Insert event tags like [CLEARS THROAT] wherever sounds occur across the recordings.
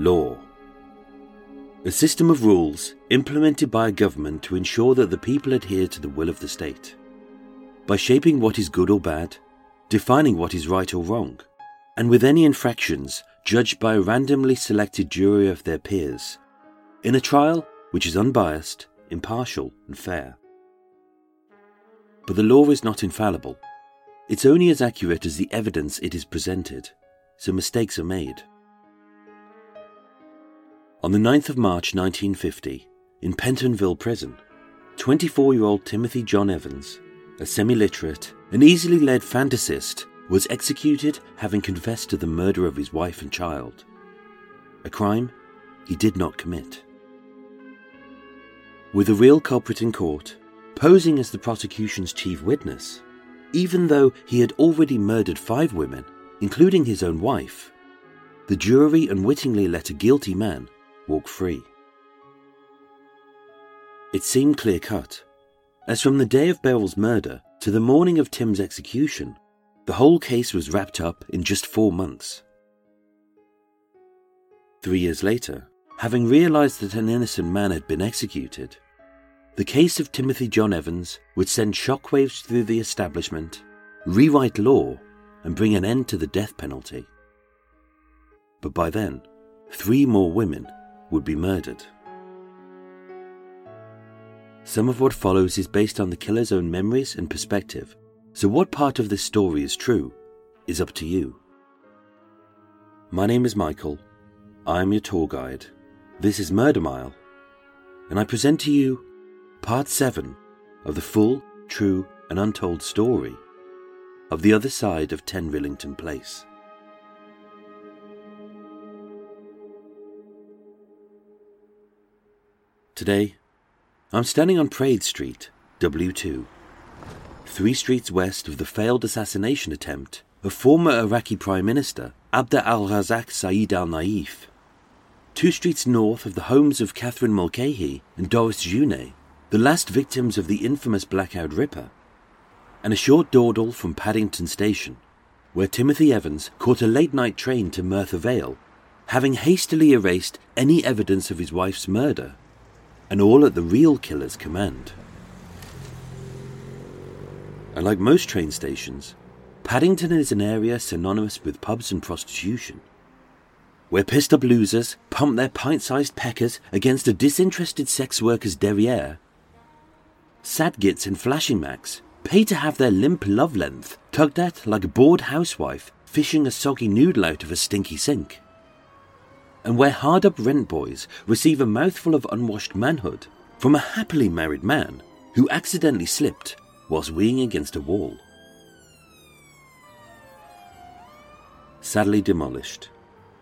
Law. A system of rules implemented by a government to ensure that the people adhere to the will of the state. By shaping what is good or bad, defining what is right or wrong, and with any infractions judged by a randomly selected jury of their peers, in a trial which is unbiased, impartial, and fair. But the law is not infallible. It's only as accurate as the evidence it is presented, so mistakes are made. On the 9th of March 1950, in Pentonville Prison, 24 year old Timothy John Evans, a semi literate and easily led fantasist, was executed having confessed to the murder of his wife and child. A crime he did not commit. With a real culprit in court, posing as the prosecution's chief witness, even though he had already murdered five women, including his own wife, the jury unwittingly let a guilty man walk free. It seemed clear cut, as from the day of Beryl's murder to the morning of Tim's execution, the whole case was wrapped up in just four months. Three years later, having realized that an innocent man had been executed, the case of Timothy John Evans would send shockwaves through the establishment, rewrite law, and bring an end to the death penalty. But by then, three more women would be murdered. Some of what follows is based on the killer's own memories and perspective, so what part of this story is true is up to you. My name is Michael. I am your tour guide. This is Murder Mile, and I present to you part 7 of the full, true, and untold story of the other side of 10 Rillington Place. Today, I'm standing on Praed Street, W2, three streets west of the failed assassination attempt of former Iraqi Prime Minister Abda al Razak Saeed al Naif, two streets north of the homes of Catherine Mulcahy and Doris Jouannet, the last victims of the infamous Blackout Ripper, and a short dawdle from Paddington Station, where Timothy Evans caught a late night train to Merthyr Vale, having hastily erased any evidence of his wife's murder and all at the real killer's command. And like most train stations, Paddington is an area synonymous with pubs and prostitution, where pissed up losers pump their pint sized peckers against a disinterested sex worker's derriere. Sad gits in flashing macs pay to have their limp love length tugged at like a bored housewife fishing a soggy noodle out of a stinky sink and where hard up rent boys receive a mouthful of unwashed manhood from a happily married man who accidentally slipped whilst weeing against a wall. Sadly demolished.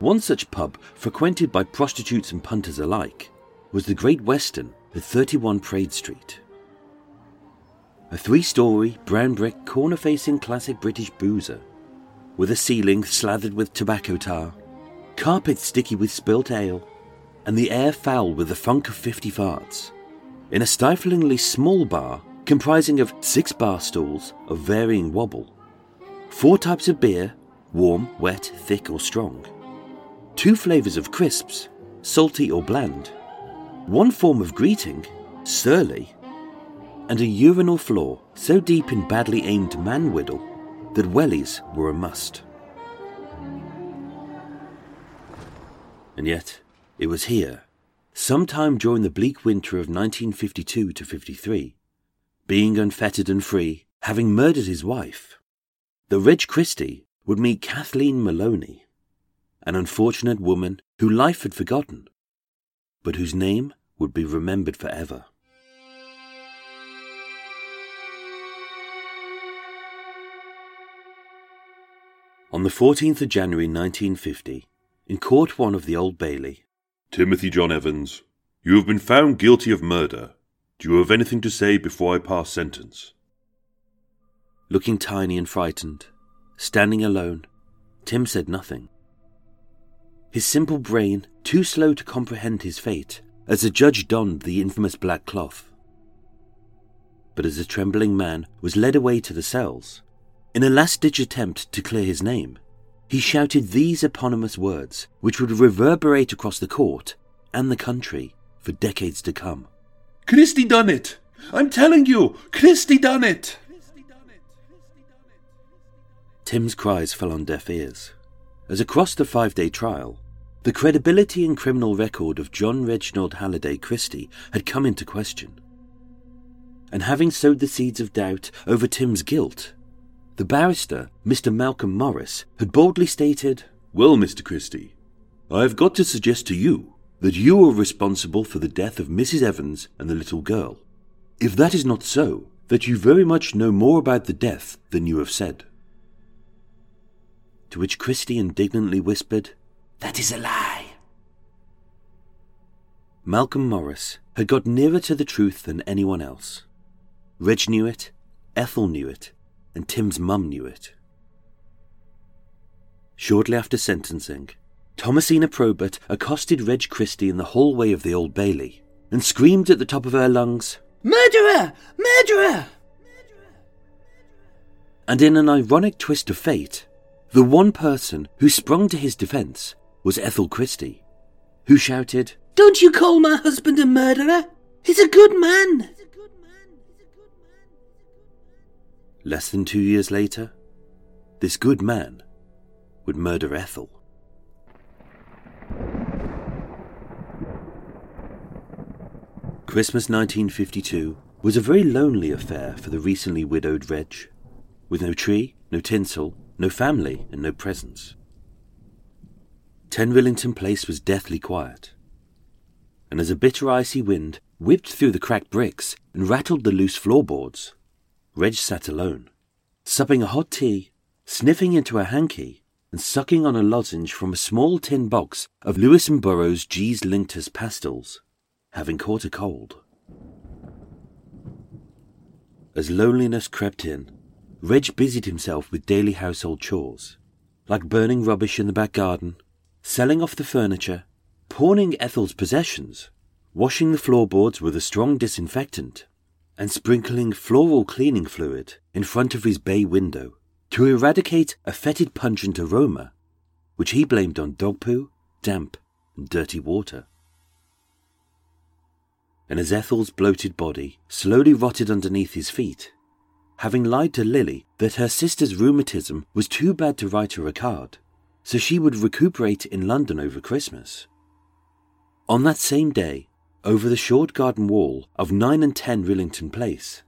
One such pub, frequented by prostitutes and punters alike, was the Great Western at 31 Praed Street. A three story, brown brick, corner facing classic British boozer, with a ceiling slathered with tobacco tar carpet sticky with spilt ale, and the air foul with the funk of 50 farts. In a stiflingly small bar comprising of six bar stools of varying wobble, four types of beer, warm, wet, thick, or strong, two flavours of crisps, salty or bland, one form of greeting, surly, and a urinal floor so deep in badly aimed man whittle that wellies were a must. And yet, it was here, sometime during the bleak winter of 1952 to 53, being unfettered and free, having murdered his wife, that Reg Christie would meet Kathleen Maloney, an unfortunate woman who life had forgotten, but whose name would be remembered forever. On the 14th of January 1950, in Court 1 of the Old Bailey, Timothy John Evans, you have been found guilty of murder. Do you have anything to say before I pass sentence? looking tiny and frightened, standing alone, Tim said nothing. His simple brain too slow to comprehend his fate as the judge donned the infamous black cloth. But as the trembling man was led away to the cells, in a last ditch attempt to clear his name, he shouted these eponymous words, which would reverberate across the court and the country for decades to come. Christie done it! I'm telling you, Christie done it! Tim's cries fell on deaf ears, as across the five day trial, the credibility and criminal record of John Reginald Halliday Christie had come into question. And having sowed the seeds of doubt over Tim's guilt, the barrister, Mr. Malcolm Morris, had boldly stated, Well, Mr. Christie, I have got to suggest to you that you are responsible for the death of Mrs. Evans and the little girl. If that is not so, that you very much know more about the death than you have said. To which Christie indignantly whispered, That is a lie. Malcolm Morris had got nearer to the truth than anyone else. Reg knew it, Ethel knew it, and Tim's mum knew it. Shortly after sentencing, Thomasina Probert accosted Reg Christie in the hallway of the Old Bailey and screamed at the top of her lungs, Murderer! Murderer! And in an ironic twist of fate, the one person who sprung to his defence was Ethel Christie, who shouted, Don't you call my husband a murderer? He's a good man. Less than two years later, this good man would murder Ethel. Christmas 1952 was a very lonely affair for the recently widowed Reg, with no tree, no tinsel, no family, and no presents. 10 Rillington Place was deathly quiet, and as a bitter icy wind whipped through the cracked bricks and rattled the loose floorboards, Reg sat alone, supping a hot tea, sniffing into a hanky, and sucking on a lozenge from a small tin box of Lewis and Burrows G's Linctus pastils, having caught a cold. As loneliness crept in, Reg busied himself with daily household chores, like burning rubbish in the back garden, selling off the furniture, pawning Ethel's possessions, washing the floorboards with a strong disinfectant, and sprinkling floral cleaning fluid in front of his bay window to eradicate a fetid pungent aroma, which he blamed on dog poo, damp, and dirty water. And as Ethel's bloated body slowly rotted underneath his feet, having lied to Lily that her sister's rheumatism was too bad to write her a card, so she would recuperate in London over Christmas. On that same day, over the short garden wall of 9 and 10 Rillington Place,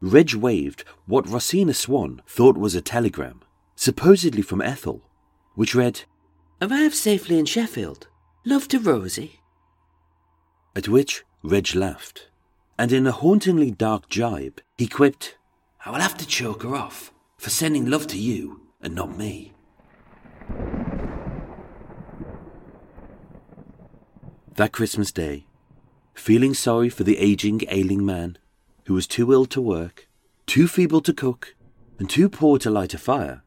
Reg waved what Rosina Swan thought was a telegram, supposedly from Ethel, which read, Arrived safely in Sheffield. Love to Rosie. At which Reg laughed, and in a hauntingly dark jibe, he quipped, I will have to choke her off for sending love to you and not me. That Christmas Day, feeling sorry for the aging, ailing man who was too ill to work, too feeble to cook, and too poor to light a fire,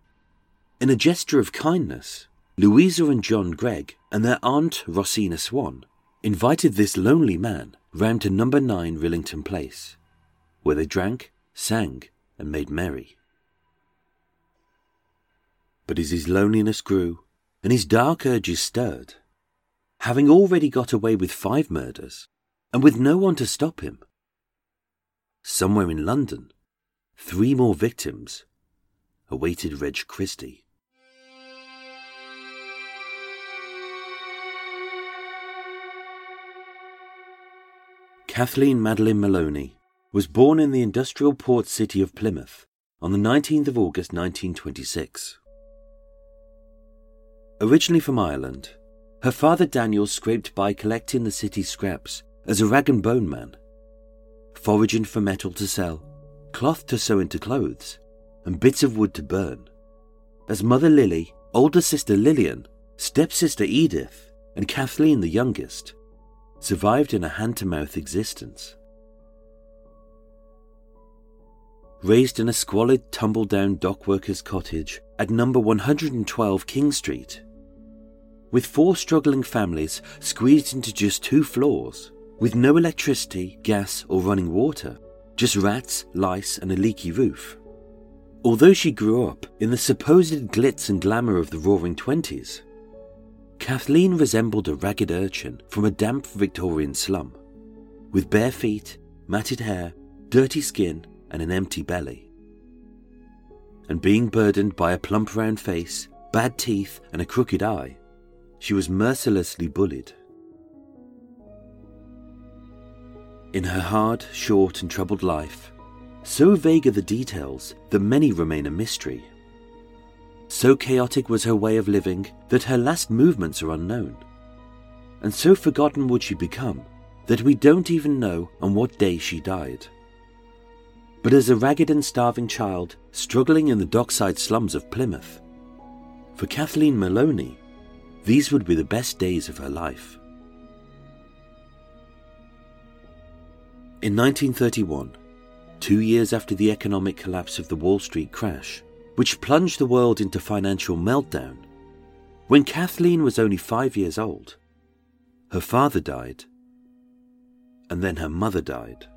in a gesture of kindness, Louisa and John Gregg and their aunt Rosina Swan invited this lonely man round to number 9 Rillington Place, where they drank, sang, and made merry. But as his loneliness grew and his dark urges stirred, having already got away with five murders, and with no one to stop him, somewhere in London, three more victims awaited Reg Christie. Kathleen Madeline Maloney was born in the industrial port city of Plymouth on the 19th of August 1926. Originally from Ireland, her father Daniel scraped by collecting the city's scraps as a rag and bone man, foraging for metal to sell, cloth to sew into clothes, and bits of wood to burn. As mother Lily, older sister Lillian, stepsister Edith, and Kathleen, the youngest, survived in a hand to mouth existence. Raised in a squalid, tumble down dockworkers' cottage at number 112 King Street, with four struggling families squeezed into just two floors, with no electricity, gas, or running water, just rats, lice, and a leaky roof. Although she grew up in the supposed glitz and glamour of the roaring twenties, Kathleen resembled a ragged urchin from a damp Victorian slum, with bare feet, matted hair, dirty skin, and an empty belly. And being burdened by a plump round face, bad teeth, and a crooked eye, she was mercilessly bullied. In her hard, short, and troubled life, so vague are the details that many remain a mystery. So chaotic was her way of living that her last movements are unknown. And so forgotten would she become that we don't even know on what day she died. But as a ragged and starving child struggling in the dockside slums of Plymouth, for Kathleen Maloney, these would be the best days of her life. In 1931, two years after the economic collapse of the Wall Street crash, which plunged the world into financial meltdown. When Kathleen was only five years old, her father died, and then her mother died.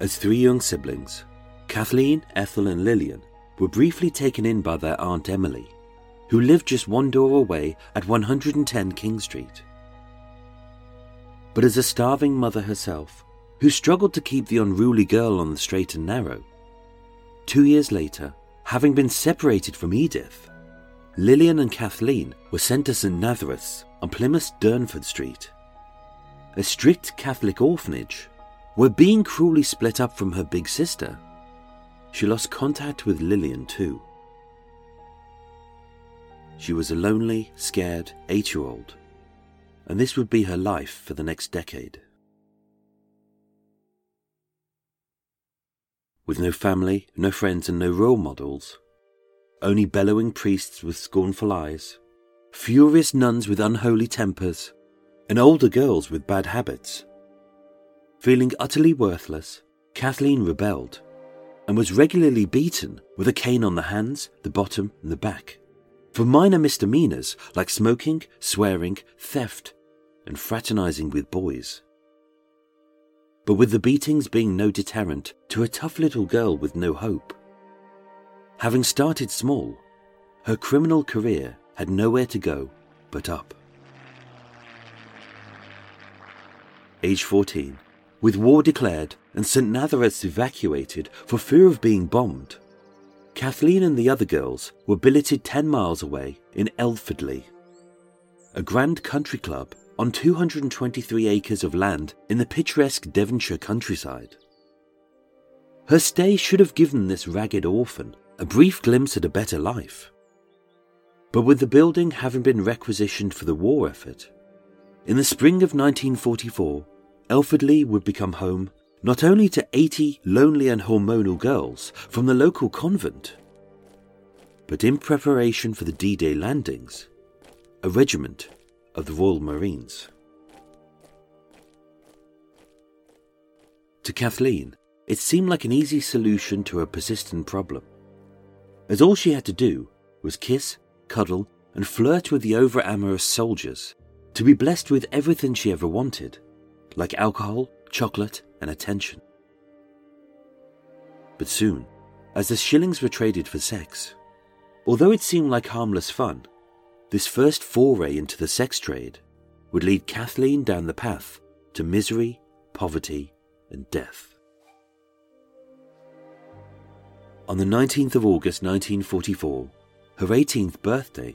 As three young siblings, Kathleen, Ethel, and Lillian were briefly taken in by their Aunt Emily, who lived just one door away at 110 King Street. But as a starving mother herself, who struggled to keep the unruly girl on the straight and narrow, Two years later, having been separated from Edith, Lillian and Kathleen were sent to St Nazareth's on Plymouth's Durnford Street, a strict Catholic orphanage where being cruelly split up from her big sister, she lost contact with Lillian too. She was a lonely, scared eight year old, and this would be her life for the next decade. with no family, no friends, and no role models. Only bellowing priests with scornful eyes, furious nuns with unholy tempers, and older girls with bad habits. Feeling utterly worthless, Kathleen rebelled and was regularly beaten with a cane on the hands, the bottom, and the back for minor misdemeanors like smoking, swearing, theft, and fraternizing with boys but with the beatings being no deterrent to a tough little girl with no hope. Having started small, her criminal career had nowhere to go but up. Age 14, with war declared and St. Nazareth's evacuated for fear of being bombed, Kathleen and the other girls were billeted 10 miles away in Elfordleigh, a grand country club on 223 acres of land in the picturesque Devonshire countryside. Her stay should have given this ragged orphan a brief glimpse at a better life. But with the building having been requisitioned for the war effort, in the spring of 1944, Elfordleigh would become home not only to 80 lonely and hormonal girls from the local convent, but in preparation for the D Day landings, a regiment of the Royal Marines. To Kathleen, it seemed like an easy solution to a persistent problem, as all she had to do was kiss, cuddle, and flirt with the over amorous soldiers to be blessed with everything she ever wanted, like alcohol, chocolate, and attention. But soon, as the shillings were traded for sex, although it seemed like harmless fun, this first foray into the sex trade would lead Kathleen down the path to misery, poverty, and death. On the 19th of August 1944, her 18th birthday,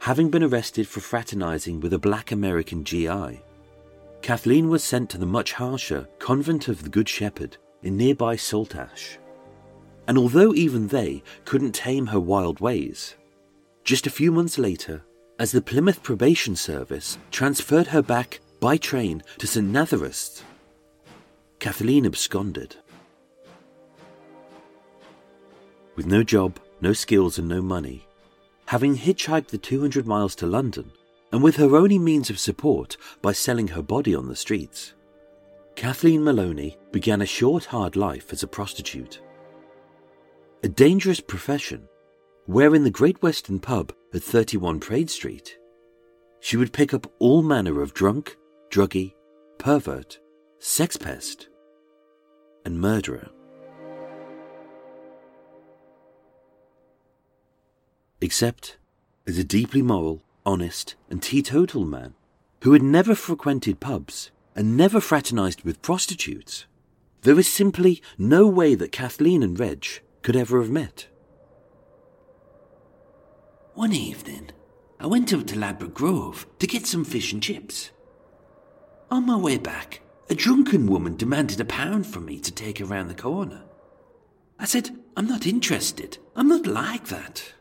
having been arrested for fraternizing with a black American GI, Kathleen was sent to the much harsher Convent of the Good Shepherd in nearby Saltash. And although even they couldn't tame her wild ways, just a few months later, as the Plymouth Probation Service transferred her back by train to St. Nazareth's, Kathleen absconded. With no job, no skills, and no money, having hitchhiked the 200 miles to London, and with her only means of support by selling her body on the streets, Kathleen Maloney began a short, hard life as a prostitute. A dangerous profession, where in the Great Western Pub at 31 Praed Street, she would pick up all manner of drunk, druggy, pervert, sex pest, and murderer. Except as a deeply moral, honest, and teetotal man who had never frequented pubs and never fraternized with prostitutes, there is simply no way that Kathleen and Reg could ever have met. One evening, I went up to Ladbroke Grove to get some fish and chips. On my way back, a drunken woman demanded a pound from me to take her round the corner. I said, I'm not interested. I'm not like that.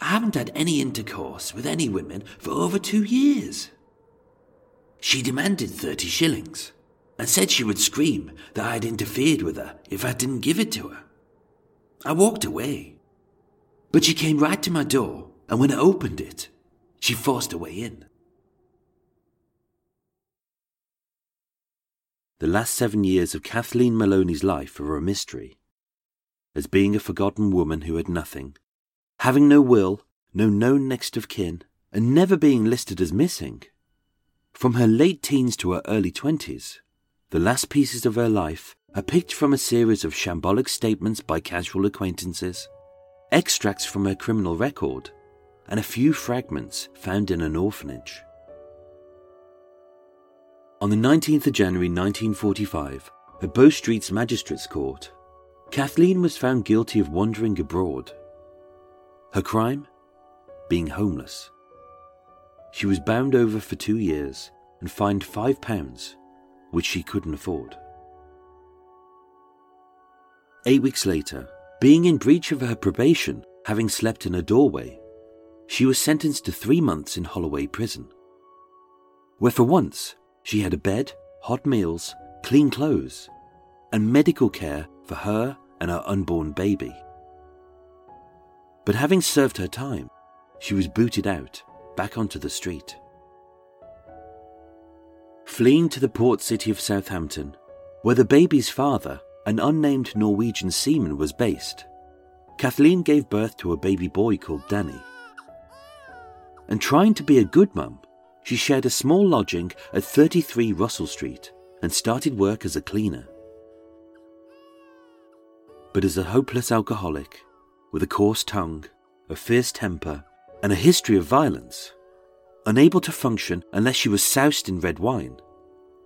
I haven't had any intercourse with any women for over two years. She demanded 30 shillings and said she would scream that I'd interfered with her if I didn't give it to her. I walked away, but she came right to my door, and when I opened it, she forced her way in. The last seven years of Kathleen Maloney's life are a mystery. As being a forgotten woman who had nothing, having no will, no known next of kin, and never being listed as missing. From her late teens to her early twenties, the last pieces of her life are picked from a series of shambolic statements by casual acquaintances, extracts from her criminal record, and a few fragments found in an orphanage. On the 19th of January 1945, at Bow Street's Magistrates Court, Kathleen was found guilty of wandering abroad. Her crime? Being homeless. She was bound over for two years and fined five pounds, which she couldn't afford. Eight weeks later, being in breach of her probation, having slept in a doorway, she was sentenced to three months in Holloway Prison, where for once she had a bed, hot meals, clean clothes, and medical care for her and her unborn baby. But having served her time, she was booted out, back onto the street. Fleeing to the port city of Southampton, where the baby's father, an unnamed Norwegian seaman, was based, Kathleen gave birth to a baby boy called Danny. And trying to be a good mum, she shared a small lodging at 33 Russell Street and started work as a cleaner. But as a hopeless alcoholic, with a coarse tongue, a fierce temper, and a history of violence, unable to function unless she was soused in red wine.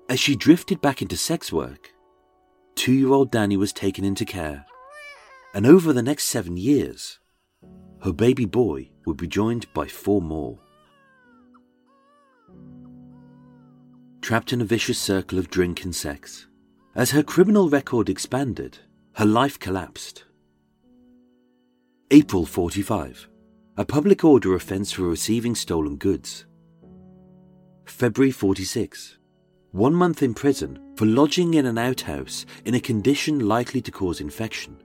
As she drifted back into sex work, two year old Danny was taken into care, and over the next seven years, her baby boy would be joined by four more. Trapped in a vicious circle of drink and sex, as her criminal record expanded, her life collapsed. April 45. A public order offence for receiving stolen goods. February 46. One month in prison for lodging in an outhouse in a condition likely to cause infection,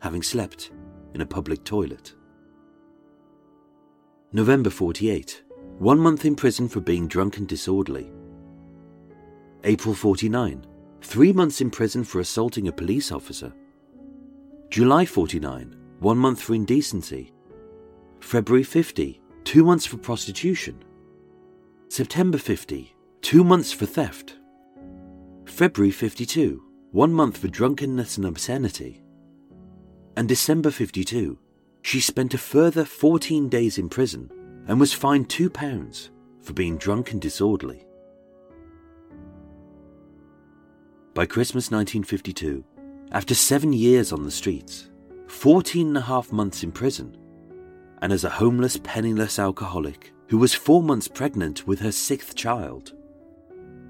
having slept in a public toilet. November 48. One month in prison for being drunk and disorderly. April 49. Three months in prison for assaulting a police officer. July 49 one month for indecency. February 50, two months for prostitution. September 50, two months for theft. February 52, one month for drunkenness and obscenity. And December 52, she spent a further 14 days in prison and was fined £2 for being drunk and disorderly. By Christmas 1952, after seven years on the streets, 14 and a half months in prison, and as a homeless, penniless alcoholic who was four months pregnant with her sixth child,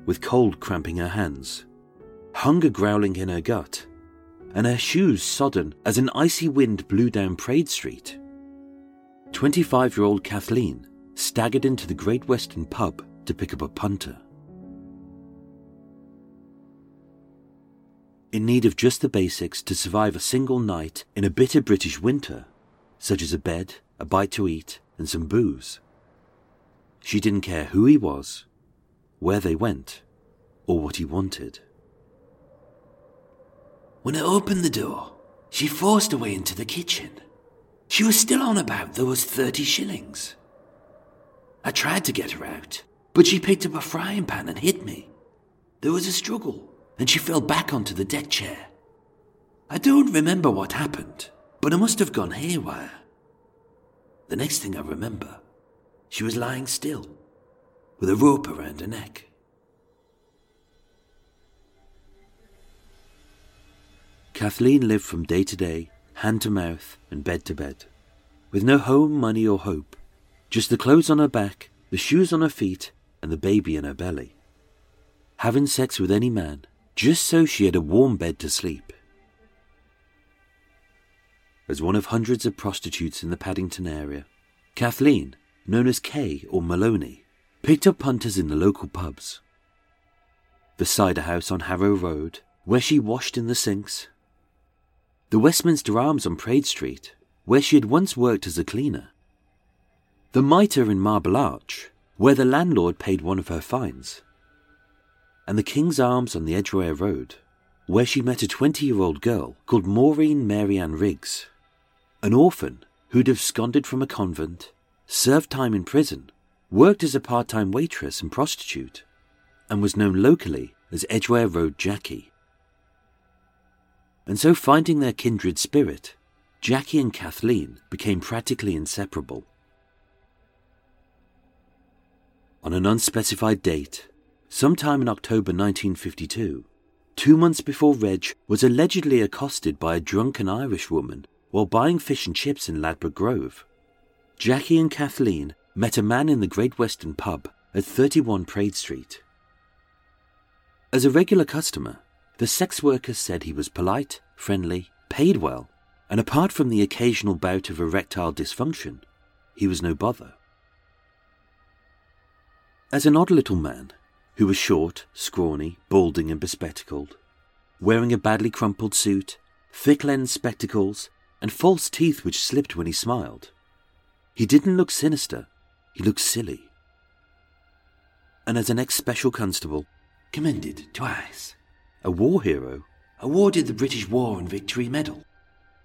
with cold cramping her hands, hunger growling in her gut, and her shoes sodden as an icy wind blew down Praed Street. 25 year old Kathleen staggered into the Great Western pub to pick up a punter. In need of just the basics to survive a single night in a bitter British winter, such as a bed, a bite to eat, and some booze. She didn't care who he was, where they went, or what he wanted. When I opened the door, she forced her way into the kitchen. She was still on about there was 30 shillings. I tried to get her out, but she picked up a frying pan and hit me. There was a struggle, and she fell back onto the deck chair. I don't remember what happened, but I must have gone haywire. The next thing I remember, she was lying still, with a rope around her neck. Kathleen lived from day to day, hand to mouth, and bed to bed, with no home, money, or hope, just the clothes on her back, the shoes on her feet, and the baby in her belly. Having sex with any man, just so she had a warm bed to sleep. As one of hundreds of prostitutes in the Paddington area, Kathleen, known as Kay or Maloney, picked up punters in the local pubs. The cider house on Harrow Road, where she washed in the sinks, the Westminster Arms on Praed Street, where she had once worked as a cleaner, the Mitre in Marble Arch, where the landlord paid one of her fines, and the King's Arms on the Edgware Road, where she met a 20 year old girl called Maureen Marianne Riggs, an orphan who'd absconded from a convent, served time in prison, worked as a part time waitress and prostitute, and was known locally as Edgware Road Jackie and so finding their kindred spirit, Jackie and Kathleen became practically inseparable. On an unspecified date, sometime in October 1952, two months before Reg was allegedly accosted by a drunken Irish woman while buying fish and chips in Ladbroke Grove. Jackie and Kathleen met a man in the Great Western pub at 31 Praed Street. As a regular customer, the sex worker said he was polite, friendly, paid well, and apart from the occasional bout of erectile dysfunction, he was no bother. As an odd little man, who was short, scrawny, balding, and bespectacled, wearing a badly crumpled suit, thick lensed spectacles, and false teeth which slipped when he smiled, he didn't look sinister, he looked silly. And as an ex special constable, Commended twice a war hero, awarded the British War and Victory Medal,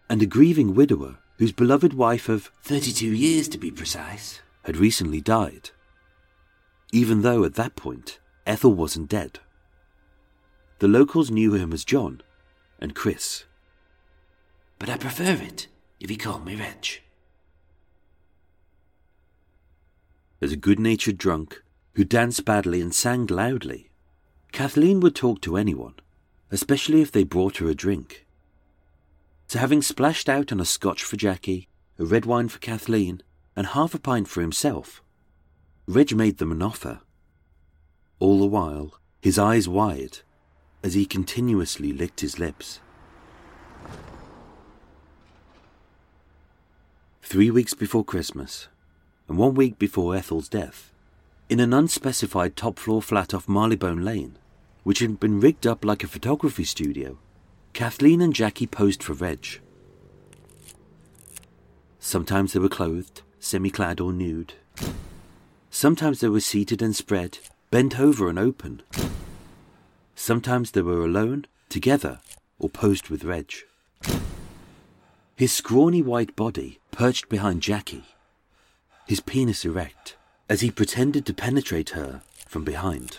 and a grieving widower whose beloved wife of 32 years to be precise had recently died, even though at that point Ethel wasn't dead. The locals knew him as John and Chris. But I prefer it if he called me Reg. As a good natured drunk who danced badly and sang loudly, Kathleen would talk to anyone, especially if they brought her a drink. So, having splashed out on a scotch for Jackie, a red wine for Kathleen, and half a pint for himself, Reg made them an offer. All the while, his eyes wide, as he continuously licked his lips. Three weeks before Christmas, and one week before Ethel's death, in an unspecified top floor flat off Marylebone Lane, which had been rigged up like a photography studio, Kathleen and Jackie posed for Reg. Sometimes they were clothed, semi clad or nude. Sometimes they were seated and spread, bent over and open. Sometimes they were alone, together, or posed with Reg. His scrawny white body perched behind Jackie, his penis erect, as he pretended to penetrate her from behind.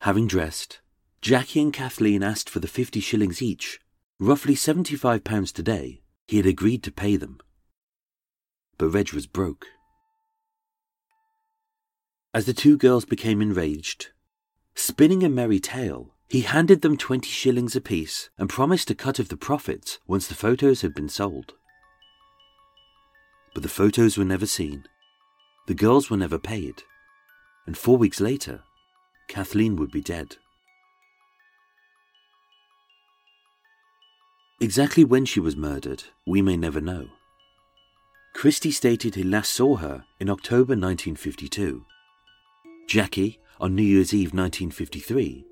Having dressed, Jackie and Kathleen asked for the 50 shillings each, roughly £75 today. He had agreed to pay them. But Reg was broke. As the two girls became enraged, spinning a merry tale, he handed them 20 shillings apiece and promised a cut of the profits once the photos had been sold. But the photos were never seen, the girls were never paid, and four weeks later, Kathleen would be dead. Exactly when she was murdered, we may never know. Christie stated he last saw her in October 1952. Jackie on New Year's Eve 1953,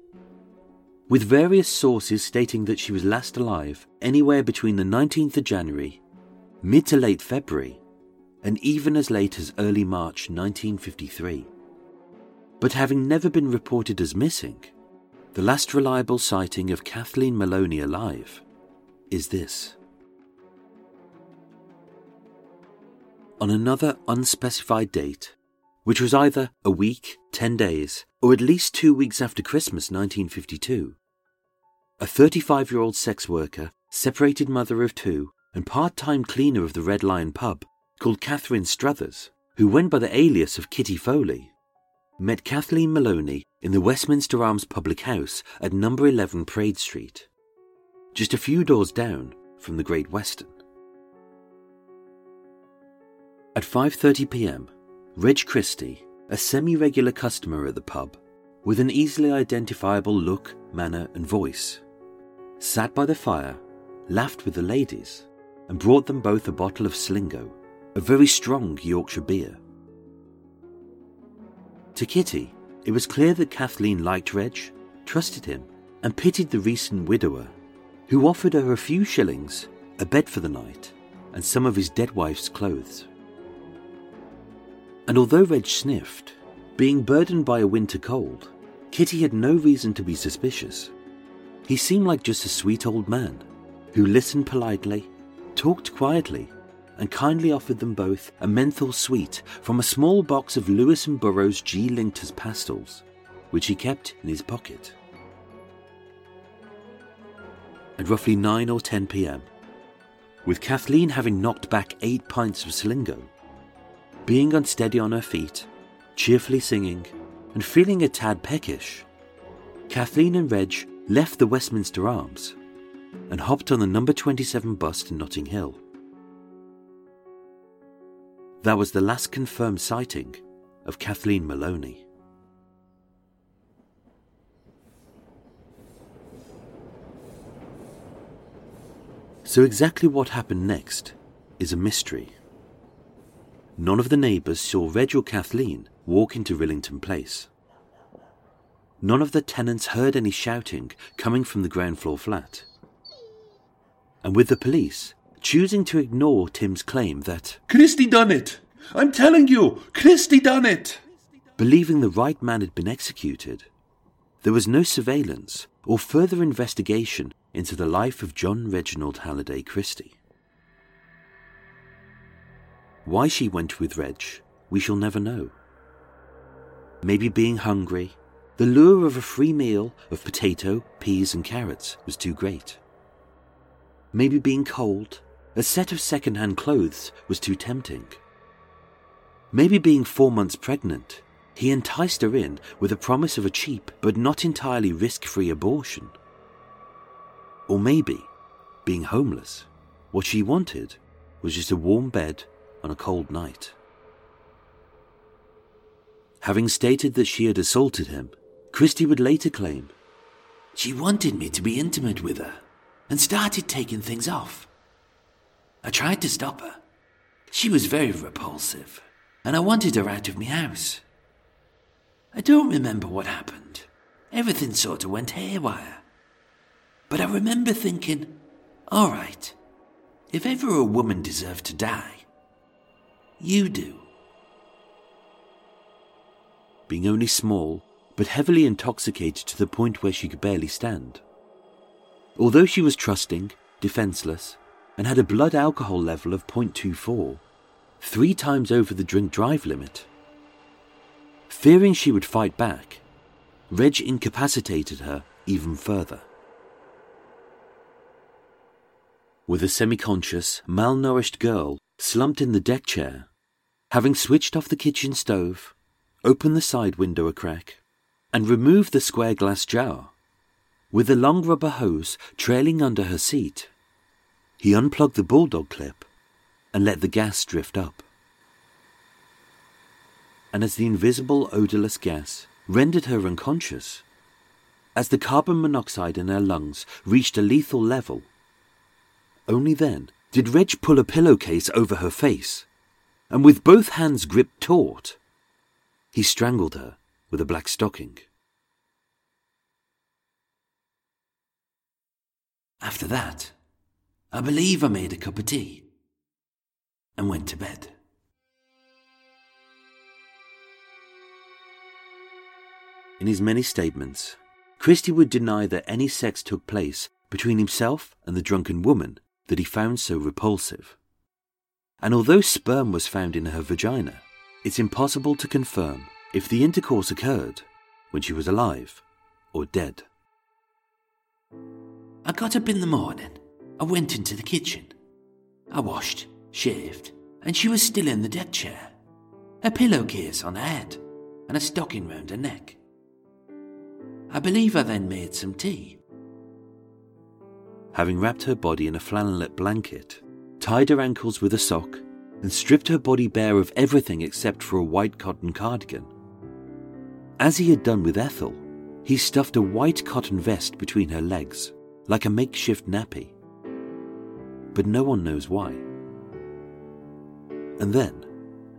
with various sources stating that she was last alive anywhere between the 19th of January, mid to late February, and even as late as early March 1953. But having never been reported as missing, the last reliable sighting of Kathleen Maloney alive is this. On another unspecified date, which was either a week, 10 days, or at least two weeks after Christmas 1952. A 35 year old sex worker, separated mother of two, and part time cleaner of the Red Lion pub, called Catherine Struthers, who went by the alias of Kitty Foley, met Kathleen Maloney in the Westminster Arms public house at number 11 Praed Street, just a few doors down from the Great Western. At 5:30 p.m., Reg Christie, a semi regular customer at the pub, with an easily identifiable look, manner, and voice, sat by the fire, laughed with the ladies, and brought them both a bottle of Stingo, a very strong Yorkshire beer. To Kitty, it was clear that Kathleen liked Reg, trusted him, and pitied the recent widower, who offered her a few shillings, a bed for the night, and some of his dead wife's clothes. And although Reg sniffed, being burdened by a winter cold, Kitty had no reason to be suspicious. He seemed like just a sweet old man who listened politely, talked quietly, and kindly offered them both a menthol sweet from a small box of Lewis and Burrows G. Linctus pastels, which he kept in his pocket. At roughly 9 or 10 pm, with Kathleen having knocked back eight pints of Stingo, being unsteady on her feet, cheerfully singing, and feeling a tad peckish, Kathleen and Reg left the Westminster Arms and hopped on the number 27 bus to Notting Hill. That was the last confirmed sighting of Kathleen Maloney. So, exactly what happened next is a mystery. None of the neighbours saw Reg or Kathleen walk into Rillington Place. None of the tenants heard any shouting coming from the ground floor flat. And with the police choosing to ignore Tim's claim that Christie done it! I'm telling you, Christie done it! Believing the right man had been executed, there was no surveillance or further investigation into the life of John Reginald Halliday Christie. Why she went with Reg, we shall never know. Maybe being hungry, the lure of a free meal of potato, peas, and carrots was too great. Maybe being cold, a set of second hand clothes was too tempting. Maybe being four months pregnant, he enticed her in with a promise of a cheap but not entirely risk free abortion. Or maybe, being homeless, what she wanted was just a warm bed on a cold night. Having stated that she had assaulted him, Christie would later claim She wanted me to be intimate with her and started taking things off. I tried to stop her. She was very repulsive, and I wanted her out of my house. I don't remember what happened. Everything sort of went haywire. But I remember thinking, all right, if ever a woman deserved to die, you do. being only small, but heavily intoxicated to the point where she could barely stand. Although she was trusting, defenseless, and had a blood alcohol level of 0.24, three times over the drink drive limit. Fearing she would fight back, Reg incapacitated her even further. With a semi conscious, malnourished girl slumped in the deck chair, having switched off the kitchen stove, opened the side window a crack, and removed the square glass jar, with the long rubber hose trailing under her seat, he unplugged the bulldog clip and let the gas drift up. And as the invisible odorless gas rendered her unconscious, as the carbon monoxide in her lungs reached a lethal level, only then did Reg pull a pillowcase over her face, and with both hands gripped taut, he strangled her with a black stocking. After that, I believe I made a cup of tea and went to bed. In his many statements, Christie would deny that any sex took place between himself and the drunken woman that he found so repulsive. And although sperm was found in her vagina, it's impossible to confirm if the intercourse occurred when she was alive or dead. I got up in the morning. I went into the kitchen. I washed, shaved, and she was still in the deck chair. A pillowcase on her head and a stocking round her neck. I believe I then made some tea. Having wrapped her body in a flannelette blanket, tied her ankles with a sock, and stripped her body bare of everything except for a white cotton cardigan. As he had done with Ethel, he stuffed a white cotton vest between her legs, like a makeshift nappy. But no one knows why. And then,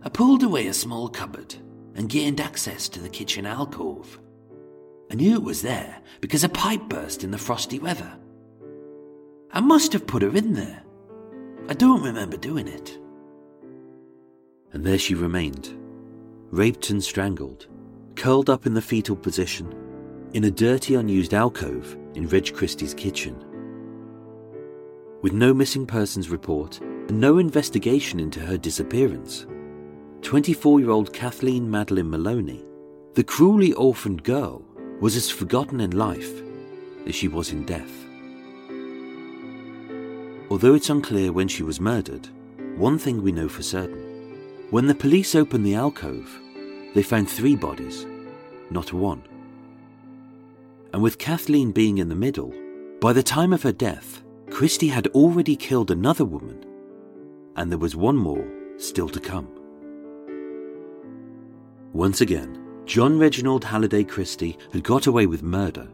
I pulled away a small cupboard and gained access to the kitchen alcove. I knew it was there because a pipe burst in the frosty weather. I must have put her in there. I don't remember doing it. And there she remained, raped and strangled, curled up in the fetal position, in a dirty, unused alcove in Reg Christie's kitchen. With no missing persons report and no investigation into her disappearance, 24 year old Kathleen Madeline Maloney, the cruelly orphaned girl, was as forgotten in life as she was in death. Although it's unclear when she was murdered, one thing we know for certain. When the police opened the alcove, they found three bodies, not one. And with Kathleen being in the middle, by the time of her death, Christie had already killed another woman, and there was one more still to come. Once again, John Reginald Halliday Christie had got away with murder.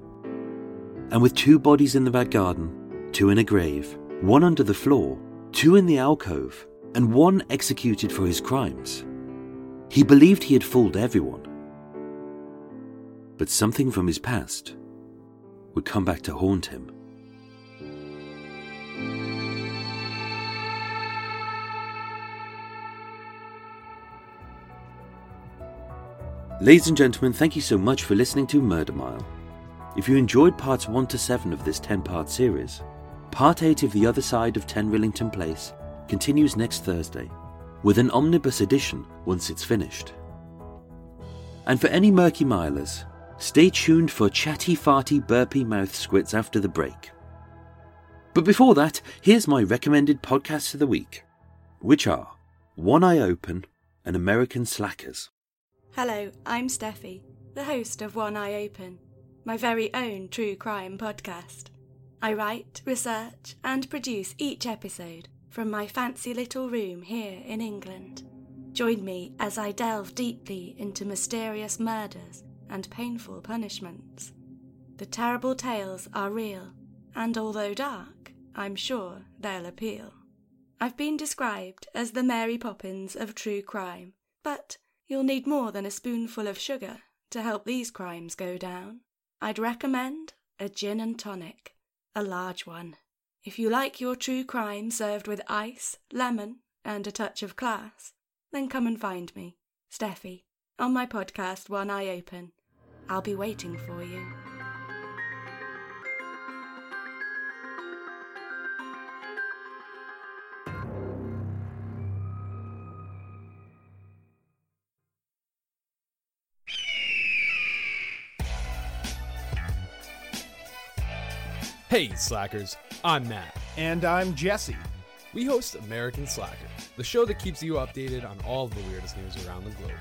And with two bodies in the back garden, two in a grave, one under the floor, two in the alcove, and one executed for his crimes, he believed he had fooled everyone. But something from his past would come back to haunt him. Ladies and gentlemen, thank you so much for listening to Murder Mile. If you enjoyed parts 1 to 7 of this 10 part series, part 8 of The Other Side of 10 Rillington Place continues next Thursday, with an omnibus edition once it's finished. And for any murky milers, stay tuned for chatty farty burpy mouth squits after the break. But before that, here's my recommended podcasts of the week, which are One Eye Open and American Slackers. Hello, I'm Steffi, the host of One Eye Open, my very own true crime podcast. I write, research, and produce each episode from my fancy little room here in England. Join me as I delve deeply into mysterious murders and painful punishments. The terrible tales are real, and although dark, I'm sure they'll appeal. I've been described as the Mary Poppins of true crime, but You'll need more than a spoonful of sugar to help these crimes go down. I'd recommend a gin and tonic, a large one. If you like your true crime served with ice, lemon, and a touch of class, then come and find me, Steffi, on my podcast One Eye Open. I'll be waiting for you. Hey, Slackers, I'm Matt. And I'm Jesse. We host American Slacker, the show that keeps you updated on all of the weirdest news around the globe,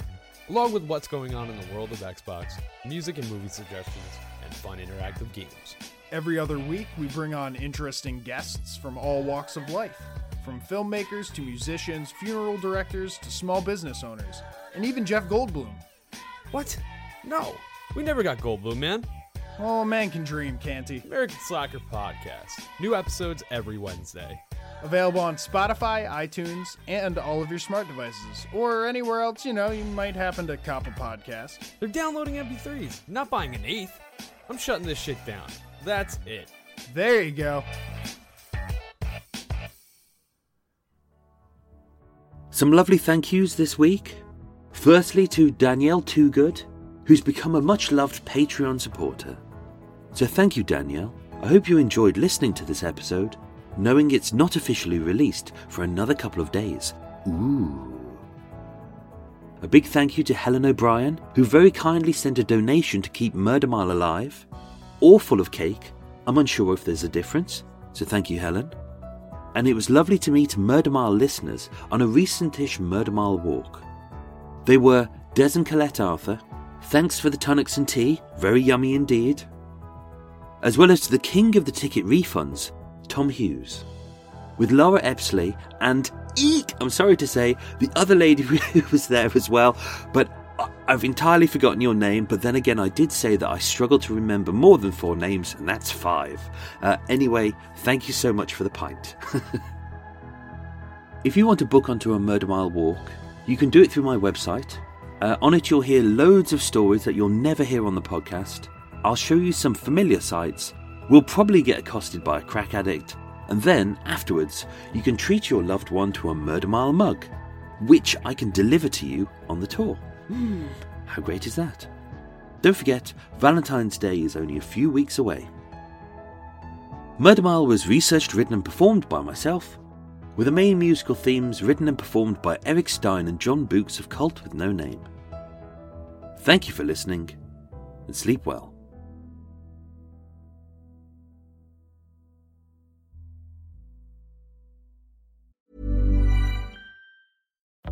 along with what's going on in the world of Xbox, music and movie suggestions, and fun interactive games. Every other week, we bring on interesting guests from all walks of life, from filmmakers to musicians, funeral directors to small business owners, and even Jeff Goldblum. What? No, we never got Goldblum, man. Oh, a man can dream, can't he? American Slacker Podcast. New episodes every Wednesday. Available on Spotify, iTunes, and all of your smart devices, or anywhere else, you know, you might happen to cop a podcast. They're downloading MP3s, not buying an eighth. I'm shutting this shit down. That's it. There you go. Some lovely thank yous this week. Firstly, to Danielle Toogood, who's become a much loved Patreon supporter. So thank you, Danielle. I hope you enjoyed listening to this episode, knowing it's not officially released for another couple of days. Ooh. A big thank you to Helen O'Brien, who very kindly sent a donation to keep Murder Mile alive. or full of cake. I'm unsure if there's a difference, so thank you, Helen. And it was lovely to meet Murder Mile listeners on a recentish Murder Mile walk. They were Des and Colette Arthur, thanks for the tonics and tea, very yummy indeed. As well as to the king of the ticket refunds, Tom Hughes. With Laura Epsley and Eek, I'm sorry to say, the other lady [LAUGHS] who was there as well, but I've entirely forgotten your name, but then again, I did say that I struggle to remember more than four names, and that's five. Uh, anyway, thank you so much for the pint. [LAUGHS] if you want to book onto a Murder Mile walk, you can do it through my website. Uh, on it, you'll hear loads of stories that you'll never hear on the podcast. I'll show you some familiar sights. We'll probably get accosted by a crack addict. And then, afterwards, you can treat your loved one to a Murder Mile mug, which I can deliver to you on the tour. Hmm, how great is that? Don't forget, Valentine's Day is only a few weeks away. Murder Mile was researched, written, and performed by myself, with the main musical themes written and performed by Eric Stein and John Books of Cult with No Name. Thank you for listening, and sleep well.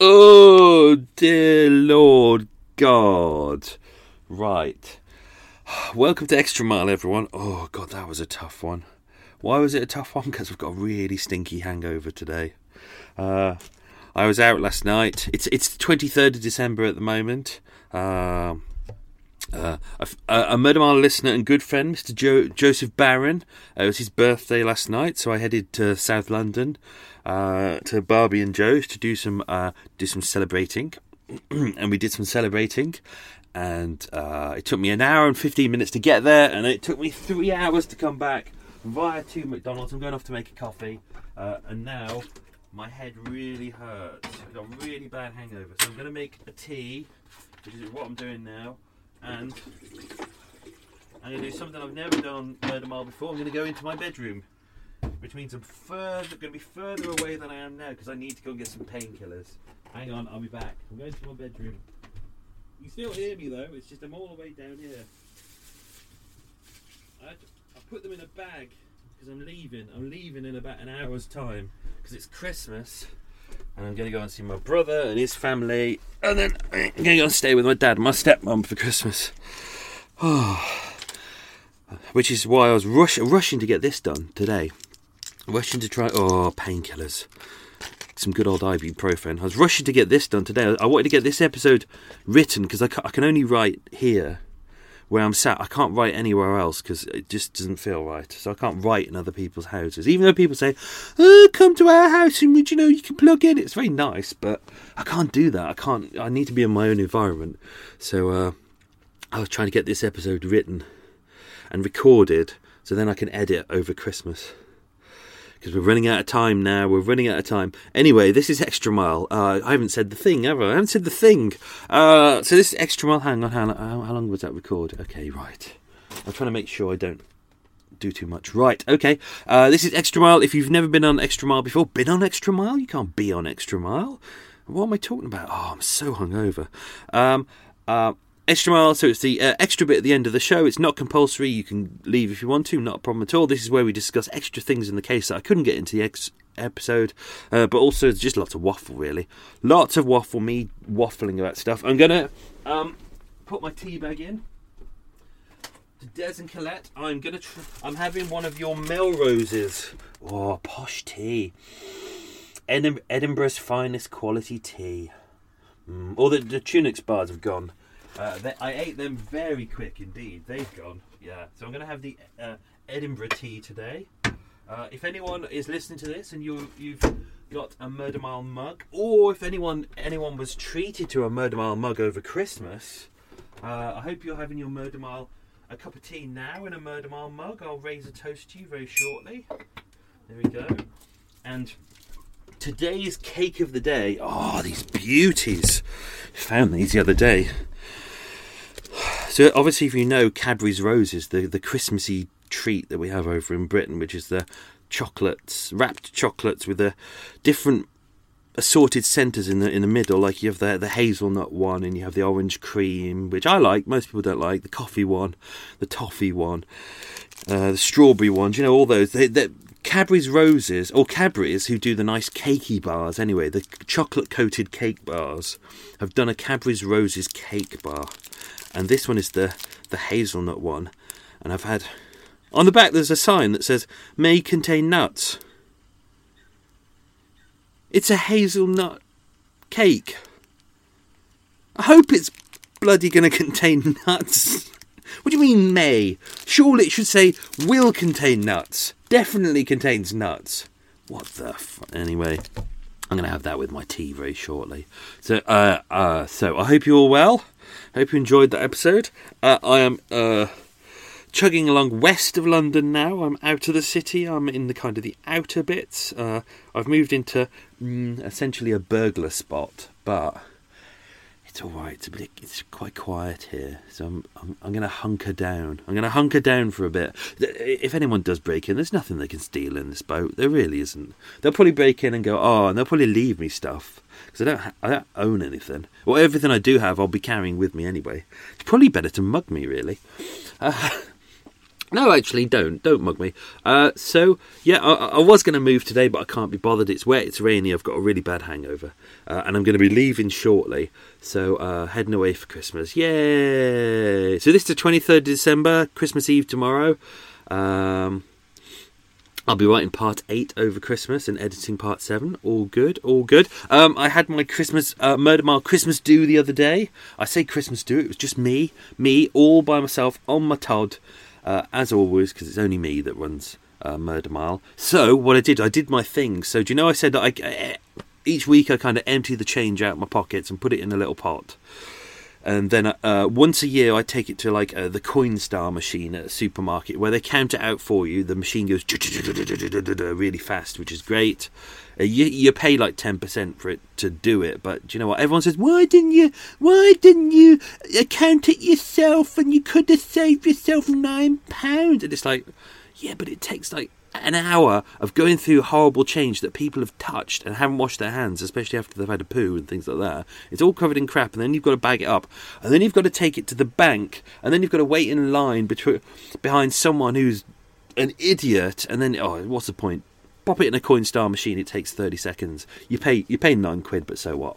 Oh, dear Lord God. Right. Welcome to Extra Mile, everyone. Oh, God, that was a tough one. Why was it a tough one? Because I've got a really stinky hangover today. Uh, I was out last night. It's it's the 23rd of December at the moment. Uh, uh, a, a Murder Mile listener and good friend, Mr. Jo- Joseph Barron. Uh, it was his birthday last night, so I headed to South London uh, to Barbie and Joe's to do some uh, do some celebrating, [CLEARS THROAT] and we did some celebrating, and uh, it took me an hour and fifteen minutes to get there, and it took me three hours to come back via two McDonald's. I'm going off to make a coffee, uh, and now my head really hurts. I've got a really bad hangover, so I'm going to make a tea, which is what I'm doing now and I'm going to do something I've never done on Murder Mile before. I'm going to go into my bedroom. which means I'm further going to be further away than I am now because I need to go and get some painkillers. Hang on, I'll be back. I'm going to my bedroom. You still hear me though. It's just I'm all the way down here. I, I put them in a bag because I'm leaving. I'm leaving in about an hour's time because it's Christmas. And I'm going to go and see my brother and his family. And then I'm going to go and stay with my dad my stepmom for Christmas. Oh. [SIGHS] Which is why I was rush, rushing to get this done today. Rushing to try. Oh, painkillers. Some good old ibuprofen. I was rushing to get this done today. I wanted to get this episode written because I, I can only write here where I'm sat. I can't write anywhere else because it just doesn't feel right. So I can't write in other people's houses. Even though people say, oh, come to our house and would you know you can plug in. It's very nice, but I can't do that. I can't. I need to be in my own environment. So uh, I was trying to get this episode written and recorded so then I can edit over Christmas. Because we're running out of time now. We're running out of time. Anyway, this is Extra Mile. Uh, I haven't said the thing, ever. I? I haven't said the thing. Uh, so this is Extra Mile. Hang on. How, how long was that record? Okay, right. I'm trying to make sure I don't do too much. Right, okay. Uh, this is Extra Mile. If you've never been on Extra Mile before, been on Extra Mile? You can't be on Extra Mile. What am I talking about? Oh, I'm so hungover. Um, uh, Extra mile, so it's the uh, extra bit at the end of the show. It's not compulsory. You can leave if you want to, not a problem at all. This is where we discuss extra things in the case that I couldn't get into the ex- episode, uh, but also just lots of waffle, really. Lots of waffle, me waffling about stuff. I'm gonna um, put my tea bag in. To Des and Colette, I'm gonna. Tr- I'm having one of your Melroses. Oh, posh tea. Edinburgh's finest quality tea. Mm. All the, the Tunnocks bars have gone. Uh, they, I ate them very quick indeed. They've gone. Yeah. So I'm going to have the uh, Edinburgh tea today. Uh, if anyone is listening to this and you you've got a Murder Mile mug, or if anyone anyone was treated to a Murder Mile mug over Christmas, uh, I hope you're having your Murder Mile a cup of tea now in a Murder Mile mug. I'll raise a toast to you very shortly. There we go. And today's cake of the day. Oh, these beauties! Found these the other day. So obviously, if you know Cadbury's Roses, the the Christmassy treat that we have over in Britain, which is the chocolates, wrapped chocolates with the different assorted centres in the in the middle. Like you have the the hazelnut one, and you have the orange cream, which I like. Most people don't like the coffee one, the toffee one, uh, the strawberry ones. You know all those. They, they, Cadbury's Roses, or Cadbury's, who do the nice cakey bars anyway, the chocolate coated cake bars, have done a Cadbury's Roses cake bar and this one is the the hazelnut one. And I've had on the back there's a sign that says may contain nuts. It's a hazelnut cake. I hope it's bloody going [LAUGHS] to contain nuts. What do you mean may? Surely it should say will contain nuts. Definitely contains nuts. What the f- anyway. I'm going to have that with my tea very shortly. So, uh, uh, so I hope you're all well. Hope you enjoyed that episode. Uh, I am uh, chugging along west of London now. I'm out of the city. I'm in the kind of the outer bits. Uh, I've moved into mm, essentially a burglar spot, but it's all right. It's a bit, it's quite quiet here, so I'm I'm, I'm going to hunker down. I'm going to hunker down for a bit. If anyone does break in, there's nothing they can steal in this boat. There really isn't. They'll probably break in and go, oh, and they'll probably leave me stuff because I don't ha- I don't own anything. Well, everything I do have, I'll be carrying with me anyway. It's probably better to mug me, really. Uh, [LAUGHS] no, actually, don't don't mug me. Uh, so yeah, I, I was going to move today, but I can't be bothered. It's wet, it's rainy. I've got a really bad hangover, uh, and I'm going to be leaving shortly. So uh, heading away for Christmas. Yay! So this is the 23rd of December, Christmas Eve tomorrow. Um, I'll be writing part eight over Christmas and editing part seven. All good, all good. Um, I had my Christmas uh, Murder Mile Christmas do the other day. I say Christmas do. It was just me, me all by myself on my Todd, uh, as always, because it's only me that runs uh, Murder Mile. So what I did, I did my thing. So do you know I said that I eh, each week I kind of empty the change out of my pockets and put it in a little pot and then uh, once a year I take it to like uh, the Coinstar machine at a supermarket where they count it out for you. The machine goes really fast, which is great. Uh, you, you pay like ten percent for it to do it, but do you know what? Everyone says, "Why didn't you? Why didn't you count it yourself? And you could have saved yourself nine pounds." And it's like, Yeah, but it takes like an hour of going through horrible change that people have touched and haven't washed their hands, especially after they've had a poo and things like that. It's all covered in crap, and then you've got to bag it up, and then you've got to take it to the bank, and then you've got to wait in line between, behind someone who's an idiot, and then oh, what's the point? Pop it in a Coinstar machine. It takes thirty seconds. You pay you pay nine quid, but so what?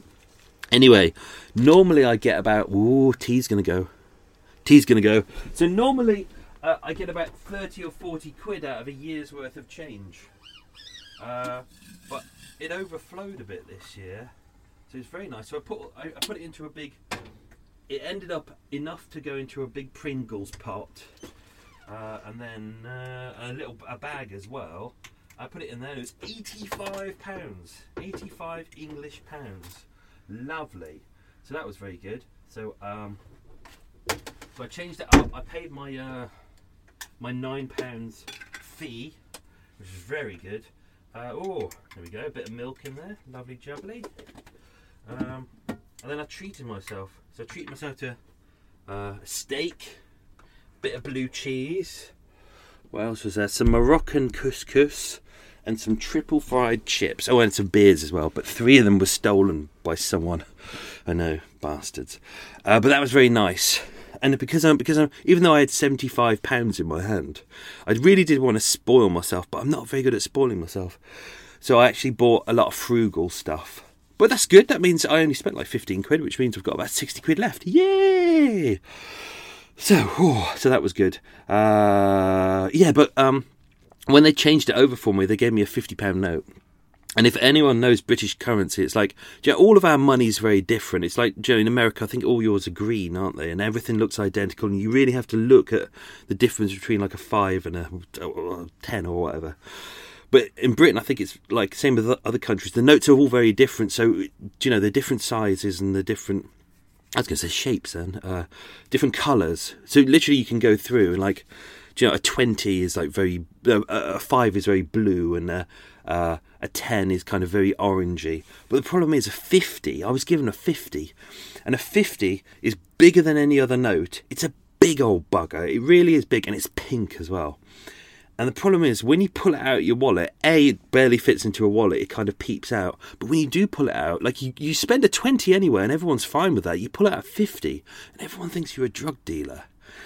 Anyway, normally I get about ooh, tea's gonna go. Tea's gonna go. So normally uh, I get about 30 or 40 quid out of a year's worth of change. Uh, but it overflowed a bit this year, so it's very nice. So I put I, I, put it into a big. It ended up enough to go into a big Pringles pot, uh, and then uh, a little a bag as well. I put it in there. It was 85 pounds, 85 English pounds. Lovely. So that was very good. So um, so I changed it up. I paid my uh, my nine pounds fee, which is very good. Uh, oh, there we go, a bit of milk in there, lovely jubbly. Um, and then I treated myself. So I treated myself to uh, a steak, bit of blue cheese. What else was there? Some Moroccan couscous and some triple fried chips. Oh, and some beers as well. But three of them were stolen by someone. [LAUGHS] I know, bastards. Uh, but that was very nice and because I'm because I'm even though I had seventy five pounds in my hand, I really did want to spoil myself, but I'm not very good at spoiling myself. So I actually bought a lot of frugal stuff. But that's good. That means I only spent like fifteen quid, which means I've got about sixty quid left. Yay! So, oh, so that was good. Uh, yeah, but um, when they changed it over for me, they gave me a fifty pound note. And if anyone knows British currency, it's like you know, all of our money is very different. It's like you know, in America, I think all yours are green, aren't they? And everything looks identical, and you really have to look at the difference between like a five and a, a ten or whatever. But in Britain, I think it's like same with other countries. The notes are all very different, so you know they're different sizes and the different. I was going to say shapes and uh, different colours. So literally, you can go through and like, you know, a twenty is like very, a five is very blue, and uh, uh, a 10 is kind of very orangey. But the problem is a 50, I was given a 50, and a 50 is bigger than any other note. It's a big old bugger. It really is big, and it's pink as well. And the problem is, when you pull it out of your wallet, A, it barely fits into a wallet, it kind of peeps out. But when you do pull it out, like you, you spend a 20 anyway, and everyone's fine with that. You pull out a 50, and everyone thinks you're a drug dealer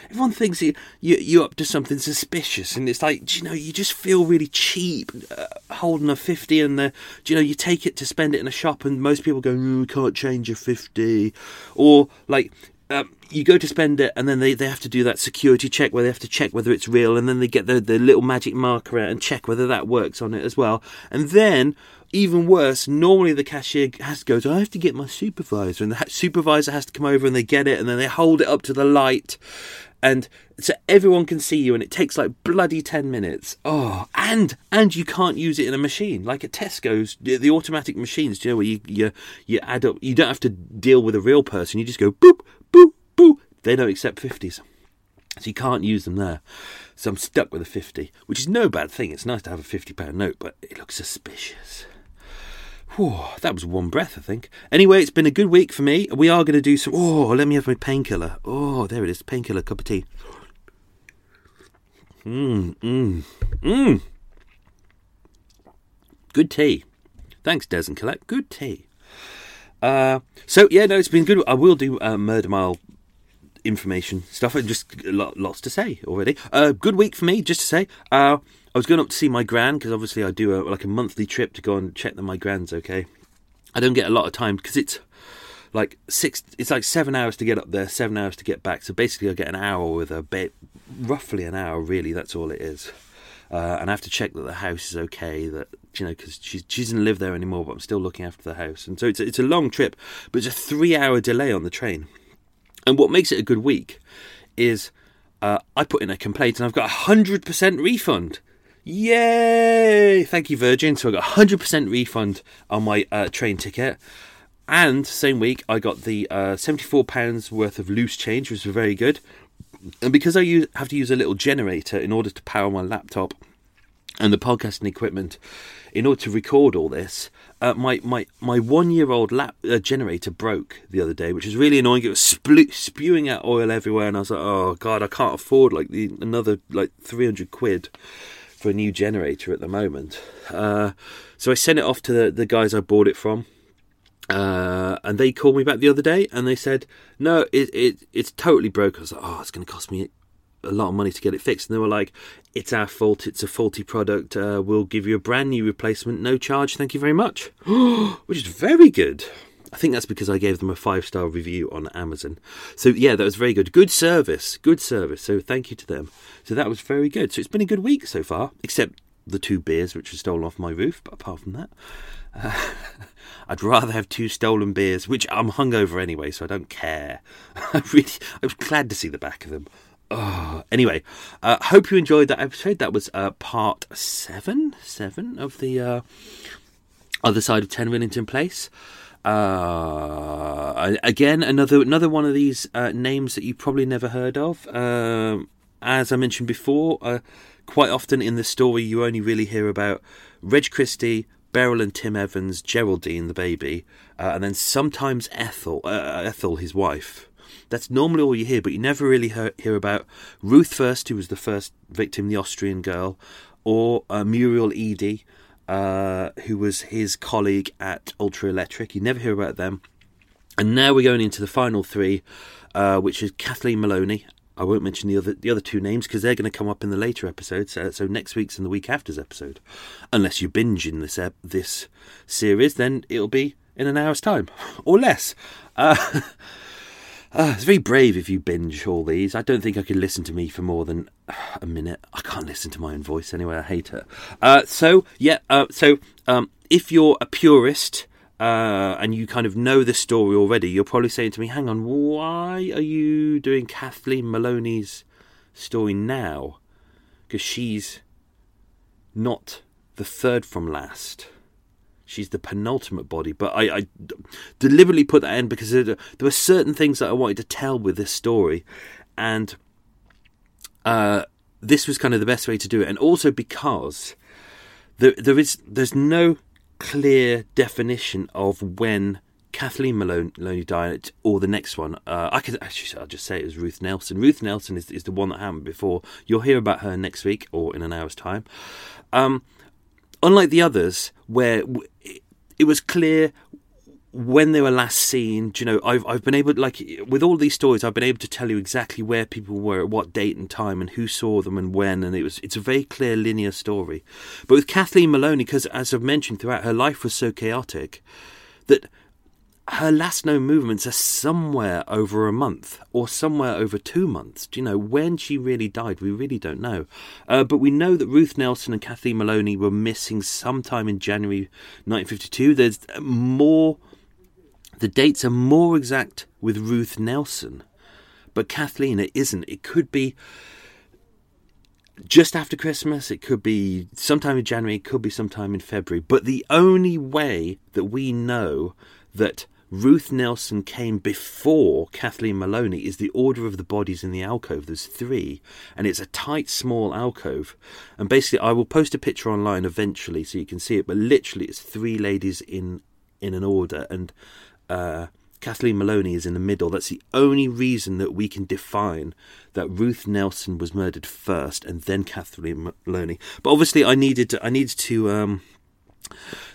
everyone thinks you, you you're up to something suspicious, and it's like you know you just feel really cheap uh, holding a fifty, and the you know you take it to spend it in a shop, and most people go, mm, "We can't change a 50 or like um, you go to spend it, and then they, they have to do that security check where they have to check whether it's real, and then they get the, the little magic marker out and check whether that works on it as well. And then, even worse, normally the cashier has to go, I have to get my supervisor, and the supervisor has to come over and they get it, and then they hold it up to the light, and so everyone can see you and it takes like bloody 10 minutes. Oh and and you can't use it in a machine. Like at tesco's the, automatic machines do you know where you, you you add up you don't have to deal with a real person. You just go boop boop boop. They don't accept 50s so you can't use them there. So i'm stuck with a 50 which is no bad thing. It's nice to have a 50 pound note but it looks suspicious Whew, that was one breath, I think. Anyway, it's been a good week for me. We are going to do some. Oh, let me have my painkiller. Oh, there it is. Painkiller cup of tea. Mmm, mmm, mmm. Good tea. Thanks, Des and Colette. Good tea. Uh, so yeah, no, it's been good. I will do uh, Murder Mile information stuff just lots to say already. Uh, good week for me, just to say. I was going up to see my gran because obviously I do a, like a monthly trip to go and check that my gran's okay. I don't get a lot of time because it's like six. It's like seven hours to get up there, seven hours to get back. So basically, I get an hour with a bit, roughly an hour. Really, that's all it is. Uh, and I have to check that the house is okay. That you know, because she she doesn't live there anymore, but I'm still looking after the house. And so it's a, it's a long trip, but it's a three hour delay on the train. And what makes it a good week is uh, I put in a complaint and I've got a hundred percent refund. Yay! Thank you, Virgin. So I got 100% refund on my uh, train ticket. And same week, I got the uh, £74 worth of loose change, which was very good. And because I use, have to use a little generator in order to power my laptop, and the podcasting equipment in order to record all this. Uh, my my my one year old lap uh, generator broke the other day, which is really annoying. It was sp- spewing out oil everywhere, and I was like, "Oh God, I can't afford like the another like three hundred quid for a new generator at the moment." Uh, so I sent it off to the, the guys I bought it from, uh, and they called me back the other day, and they said, "No, it, it it's totally broke." I was like, "Oh, it's going to cost me a lot of money to get it fixed. And they were like, it's our fault, it's a faulty product, uh, we'll give you a brand new replacement, no charge, thank you very much. [GASPS] Which is very good. I think that's because I gave them a five star review on Amazon. So, yeah, that was very good. Good service, good service. So, thank you to them. So, that was very good. So, it's been a good week so far, except the two beers which were stolen off my roof. But apart from that, uh, [LAUGHS] I'd rather have two stolen beers, which I'm hungover anyway, so I don't care. [LAUGHS] I really, I was glad to see the back of them. Oh, anyway, uh, hope you enjoyed that episode. That was uh, part seven, seven of the uh, other side of Ten Rillington Place. Uh, again, another another one of these uh, names that you probably never heard of. Um, as I mentioned before, uh, quite often in the story you only really hear about Reg Christie, Beryl and Tim Evans, Geraldine the baby, and then sometimes Ethel, Ethel his wife. That's normally all you hear, but you never really hear, hear about Ruth Fuerst, who was the first victim, the Austrian girl, or uh, Muriel Eady, uh, who was his colleague at Ultra Electric. You never hear about them. And now we're going into the final three, uh, which is Kathleen Maloney. I won't mention the other the other two names because they're going to come up in the later episodes. So, so next week's and the week after's episode, unless you binge in this ep- this series, then it'll be in an hour's time [LAUGHS] or less. Uh, [LAUGHS] Uh, it's very brave if you binge all these. I don't think I could listen to me for more than a minute. I can't listen to my own voice anyway. I hate it. Uh, so yeah. Uh, so um, if you're a purist uh, and you kind of know the story already, you're probably saying to me, "Hang on, why are you doing Kathleen Maloney's story now? Because she's not the third from last." She's the penultimate body, but I, I deliberately put that in because there, were certain things that I wanted to tell with this story, and uh, this was kind of the best way to do it, and also because there, there is there's no clear definition of when Kathleen Maloney died or the next one. Uh, I could actually I'll just say it was Ruth Nelson. Ruth Nelson is, is the one that happened before. You'll hear about her next week or in an hour's time. Um, unlike the others, where it was clear when they were last seen, you know, I've I've been able like with all these stories, I've been able to tell you exactly where people were at what date and time and who saw them and when, and it was it's a very clear linear story. But with Kathleen Maloney, because as I've mentioned throughout, her life was so chaotic that her last known movements are somewhere over a month or somewhere over two months. Do you know when she really died? We really don't know. Uh, but we know that Ruth Nelson and Kathleen Maloney were missing sometime in January 1952. There's more, the dates are more exact with Ruth Nelson, but Kathleen, it isn't. It could be just after Christmas, it could be sometime in January, it could be sometime in February. But the only way that we know that Ruth Nelson came before Kathleen Maloney is the order of the bodies in the alcove. There's three, and it's a tight, small alcove. And basically, I will post a picture online eventually so you can see it. But literally, it's three ladies in in an order, and uh, Kathleen Maloney is in the middle. That's the only reason that we can define that Ruth Nelson was murdered first, and then Kathleen Maloney. But obviously, I needed to, I needed to. Um,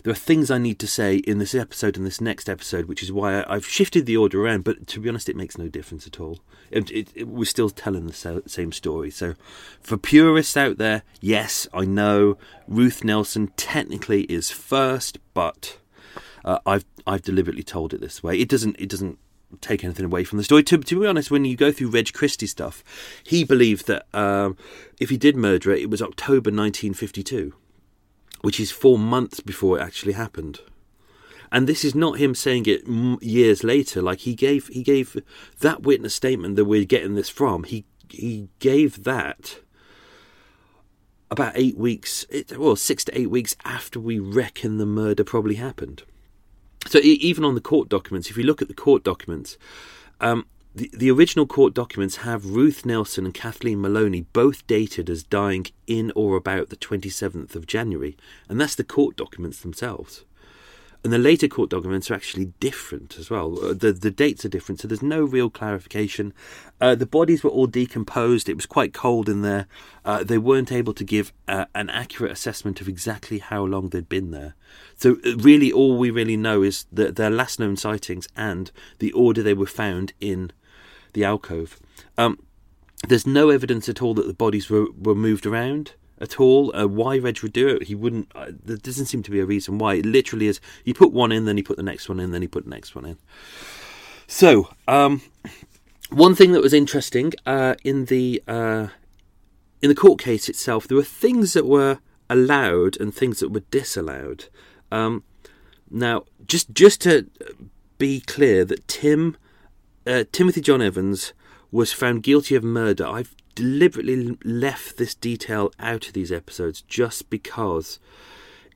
there are things I need to say in this episode and this next episode, which is why I've shifted the order around. But to be honest, it makes no difference at all. It, it, it, we're still telling the same story. So, for purists out there, yes, I know Ruth Nelson technically is first, but uh, I've I've deliberately told it this way. It doesn't it doesn't take anything away from the story. To, to be honest, when you go through Reg Christie stuff, he believed that um, if he did murder it, it was October 1952 which is four months before it actually happened. And this is not him saying it years later. Like he gave, he gave that witness statement that we're getting this from. He he gave that about eight weeks, well, six to eight weeks after we reckon the murder probably happened. So even on the court documents, if you look at the court documents, um, the, original court documents have Ruth Nelson and Kathleen Maloney both dated as dying in or about the 27th of January, and that's the court documents themselves. And the later court documents are actually different as well. Uh, the the dates are different, so there's no real clarification. Uh, the bodies were all decomposed. It was quite cold in there. Uh, they weren't able to give uh, an accurate assessment of exactly how long they'd been there. So uh, really, all we really know is that their last known sightings and the order they were found in the alcove. Um, there's no evidence at all that the bodies were, were moved around at all. Uh, why Reg would do it, he wouldn't. Uh, there doesn't seem to be a reason why. It literally is. He put one in, then he put the next one in, then he put the next one in. So, um, one thing that was interesting uh, in the uh, in the court case itself, there were things that were allowed and things that were disallowed. Um, now, just just to be clear, that Tim uh, Timothy John Evans was found guilty of murder. I've deliberately left this detail out of these episodes just because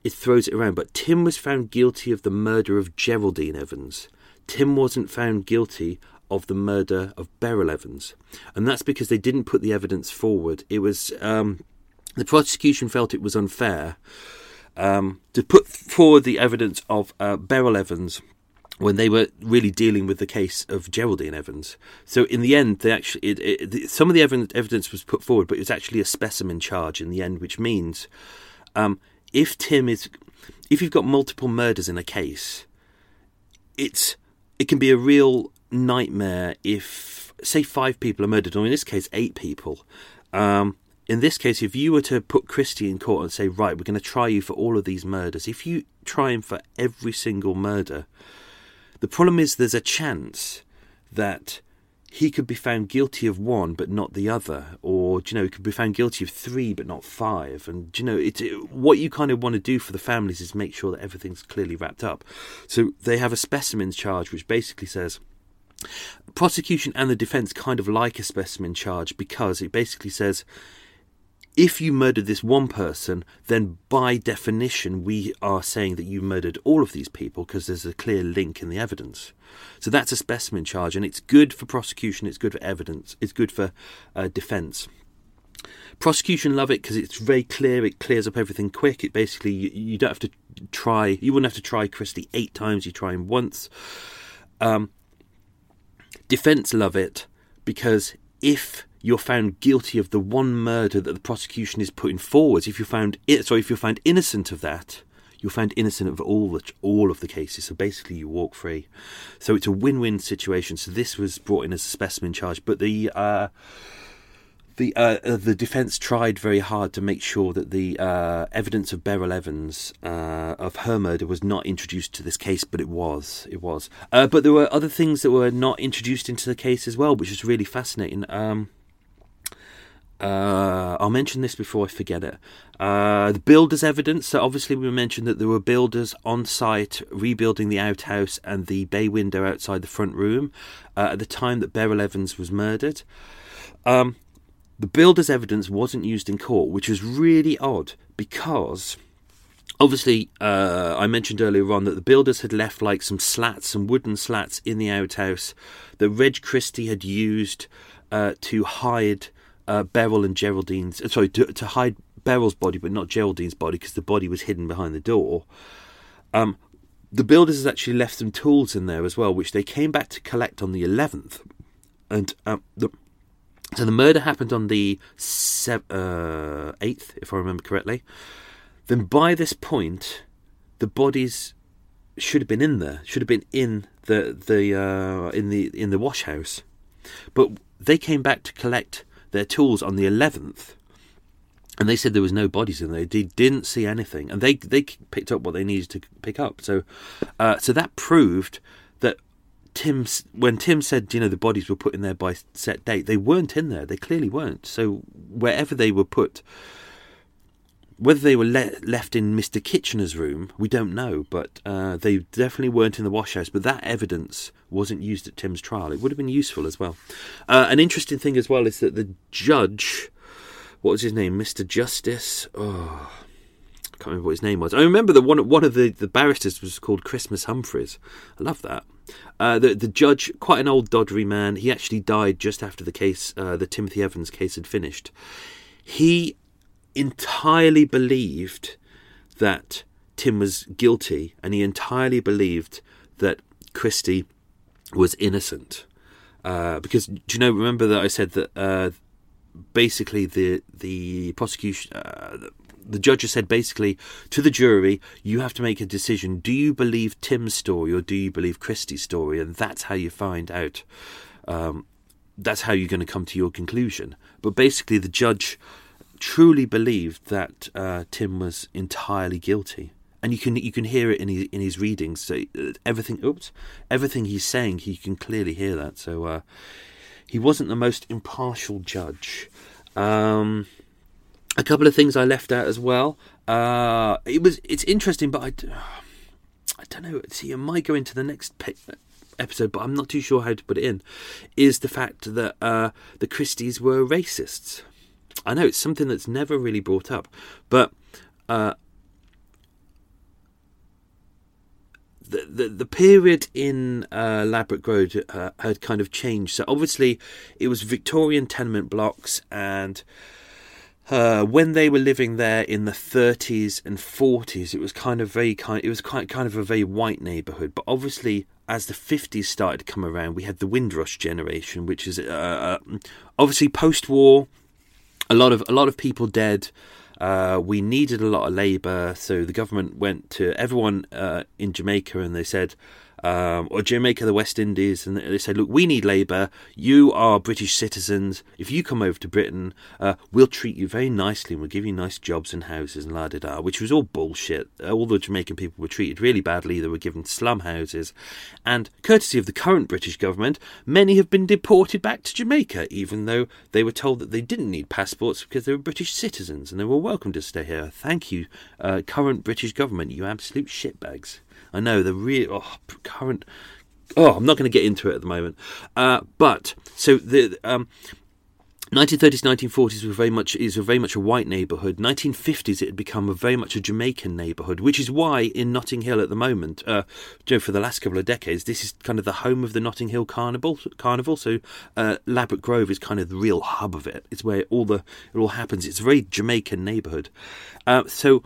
it throws it around. But Tim was found guilty of the murder of Geraldine Evans. Tim wasn't found guilty of the murder of Beryl Evans, and that's because they didn't put the evidence forward. It was um, the prosecution felt it was unfair um, to put forward the evidence of uh, Beryl Evans when they were really dealing with the case of Geraldine Evans. So in the end, they actually it, it, some of the evidence was put forward, but it was actually a specimen charge in the end, which means um, if Tim is if you've got multiple murders in a case, it's it can be a real nightmare if say five people are murdered, or in this case eight people. Um, in this case, if you were to put Christie in court and say, right, we're going to try you for all of these murders, if you try him for every single murder, the problem is there's a chance that he could be found guilty of one but not the other, or you know, he could be found guilty of three but not five. And you know, it, it, what you kind of want to do for the families is make sure that everything's clearly wrapped up. So they have a specimen charge, which basically says prosecution and the defence kind of like a specimen charge because it basically says if you murdered this one person, then by definition, we are saying that you murdered all of these people because there's a clear link in the evidence. So that's a specimen charge, and it's good for prosecution, it's good for evidence, it's good for uh, defence. Prosecution love it because it's very clear, it clears up everything quick. It basically, you, you, don't have to try, you wouldn't have to try Christie eight times, you try him once. Um, defence love it because if you're found guilty of the one murder that the prosecution is putting forward, if you're found sorry, if you're found innocent of that, you're found innocent of all the, all of the cases. So basically, you walk free. So it's a win-win situation. So this was brought in as a specimen charge, but the uh, the uh, uh, the defence tried very hard to make sure that the uh, evidence of Beryl Evans uh, of her murder was not introduced to this case, but it was. It was. Uh, but there were other things that were not introduced into the case as well, which is really fascinating. Um, uh, I'll mention this before I forget it. Uh, the builders' evidence. So obviously, we mentioned that there were builders on site rebuilding the outhouse and the bay window outside the front room uh, at the time that Beryl Evans was murdered. Um, the builders' evidence wasn't used in court, which was really odd because obviously uh, I mentioned earlier on that the builders had left like some slats, some wooden slats in the outhouse that Reg Christie had used uh, to hide uh, Beryl and Geraldine's. Uh, sorry, to, to, hide Beryl's body, but not Geraldine's body because the body was hidden behind the door. Um, the builders has actually left some tools in there as well, which they came back to collect on the 11th. And um, the, so the murder happened on the uh, 8th, if I remember correctly. Then by this point, the bodies should have been in there, should have been in the the uh, in the in the wash house, but they came back to collect their tools on the 11th and they said there was no bodies in there. They didn't see anything, and they they picked up what they needed to pick up. So, uh, so that proved that Tim, when Tim said, you know, the bodies were put in there by set date, they weren't in there. They clearly weren't. So wherever they were put, whether they were le- left in Mr. Kitchener's room, we don't know, but uh, they definitely weren't in the washhouse. But that evidence wasn't used at Tim's trial. It would have been useful as well. Uh, an interesting thing as well is that the judge, what was his name, Mr. Justice? Oh, I can't remember what his name was. I remember that one one of the, the barristers was called Christmas Humphreys. I love that. Uh, the the judge, quite an old doddery man. He actually died just after the case, uh, the Timothy Evans case, had finished. He entirely believed that Tim was guilty, and he entirely believed that Christie was innocent. Uh, because do you know? Remember that I said that uh, basically the the prosecution, uh, the, judge said basically to the jury, you have to make a decision: do you believe Tim's story or do you believe Christie's story? And that's how you find out. Um, that's how you're going to come to your conclusion. But basically, the judge truly believed that uh, Tim was entirely guilty and you can you can hear it in his in his readings. So uh, everything, oops, everything he's saying, he can clearly hear that. So uh, he wasn't the most impartial judge. Um, a couple of things I left out as well. Uh, it was it's interesting, but I, I don't know. See, I might go into the next episode, but I'm not too sure how to put it in. Is the fact that uh, the Christies were racists? I know it's something that's never really brought up, but uh, the, the, the period in uh, Ladbroke Grove uh, had kind of changed. So obviously, it was Victorian tenement blocks, and uh, when they were living there in the 30s and 40s, it was kind of very kind. It was quite kind of a very white neighbourhood. But obviously, as the 50s started to come around, we had the Windrush generation, which is uh, uh, obviously post-war. A lot of a lot of people dead. Uh, we needed a lot of labour, so the government went to everyone uh, in Jamaica and they said, um, or Jamaica, the West Indies, and they said, "Look, we need labour. You are British citizens. If you come over to Britain, uh, we'll treat you very nicely and we'll give you nice jobs and houses and la da da." Which was all bullshit. All the Jamaican people were treated really badly. They were given slum houses, and courtesy of the current British government, many have been deported back to Jamaica, even though they were told that they didn't need passports because they were British citizens and they were welcome to stay here. Thank you, uh, current British government. You absolute shitbags. I know the real oh, current. Oh, I'm not going to get into it at the moment. Uh, but so the um, 1930s, 1940s were very much is very much a white neighbourhood. 1950s, it had become a very much a Jamaican neighbourhood, which is why in Notting Hill at the moment, uh, you know, for the last couple of decades, this is kind of the home of the Notting Hill Carnival. Carnival. So uh, Ladbroke Grove is kind of the real hub of it. It's where all the it all happens. It's a very Jamaican neighbourhood. Uh, so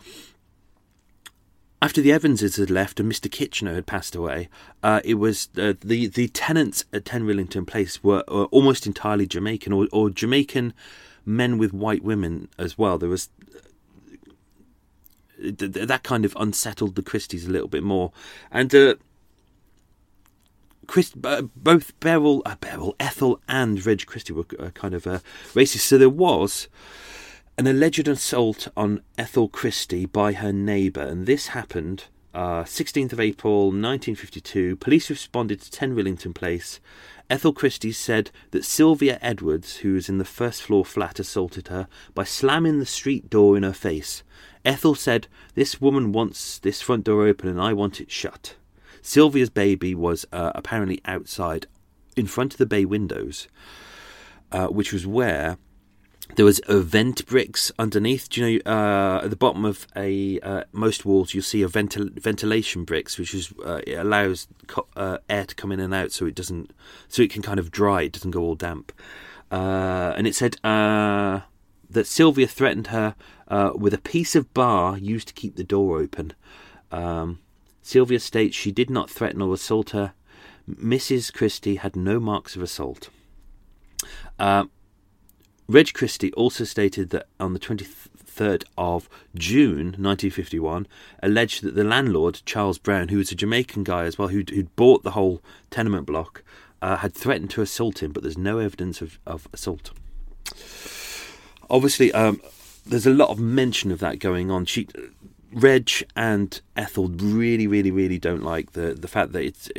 after the Evanses had left and Mr. Kitchener had passed away, uh, it was uh, the the tenants at Ten Rillington Place were, were almost entirely Jamaican or, or, Jamaican men with white women as well. There was uh, that kind of unsettled the Christies a little bit more, and uh, Chris, uh, both Beryl, uh, Beryl, Ethel, and Reg Christie were kind of racist. So there was an alleged assault on Ethel Christie by her neighbour, and this happened uh, 16th of April 1952. Police responded to 10 Rillington Place. Ethel Christie said that Sylvia Edwards, who was in the first floor flat, assaulted her by slamming the street door in her face. Ethel said, This woman wants this front door open and I want it shut. Sylvia's baby was uh, apparently outside in front of the bay windows, uh, which was where there was a vent bricks underneath. Do you know uh, at the bottom of a uh, most walls you'll see a ventil- ventilation bricks, which is uh, it allows co- uh, air to come in and out, so it doesn't, so it can kind of dry. It doesn't go all damp. Uh, and it said uh, that Sylvia threatened her with a piece of bar used to keep the door open. Um, Sylvia states she did not threaten or assault her. Mrs. Christie had no marks of assault. Reg Christie also stated that on the 23rd of June 1951, alleged that the landlord, Charles Brown, who was a Jamaican guy as well, who'd, who'd bought the whole tenement block, uh, had threatened to assault him, but there's no evidence of, of assault. Obviously, um, there's a lot of mention of that going on. She, Reg and Ethel really, really, really don't like the the fact that it's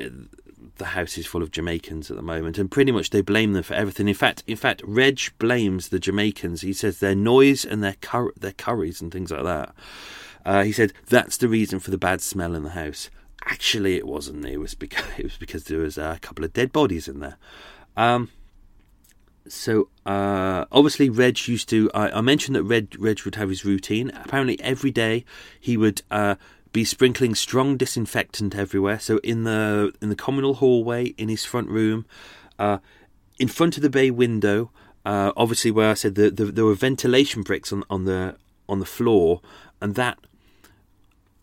the house is full of Jamaicans at the moment, and pretty much they blame them for everything. In fact, in fact, Reg blames the Jamaicans. He says their noise and their cur- their curries and things like that. Uh, he said that's the reason for the bad smell in the house. Actually, it wasn't. It was because [LAUGHS] it was because there was a couple of dead bodies in there. Um, so uh, obviously Reg used to. I, I, mentioned that Reg Reg would have his routine. Apparently, every day he would uh, be sprinkling strong disinfectant everywhere. So in the in the communal hallway, in his front room, uh, in front of the bay window. Uh, obviously, where I said the, the, there were ventilation bricks on, on the on the floor, and that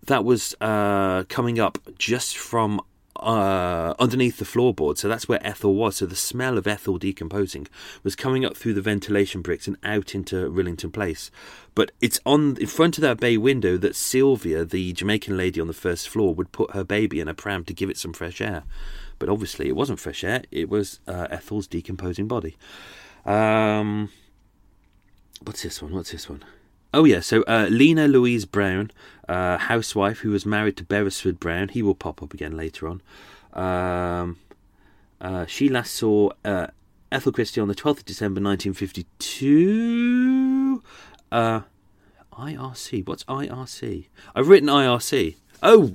that was uh, coming up just from uh, underneath the floorboard. So that's where Ethel was. So the smell of Ethel decomposing was coming up through the ventilation bricks and out into Rillington Place. But it's on in front of that bay window that Sylvia, the Jamaican lady on the first floor, would put her baby in a pram to give it some fresh air. But obviously, it wasn't fresh air. It was uh, Ethel's decomposing body. Um, what's this one? What's this one? Oh yeah, so uh, Lena Louise Brown, uh, housewife who was married to Beresford Brown. He will pop up again later on. Um, uh, she last saw uh, Ethel Christie on the 12th of December 1952. Uh, IRC. What's IRC? I've written IRC. Oh,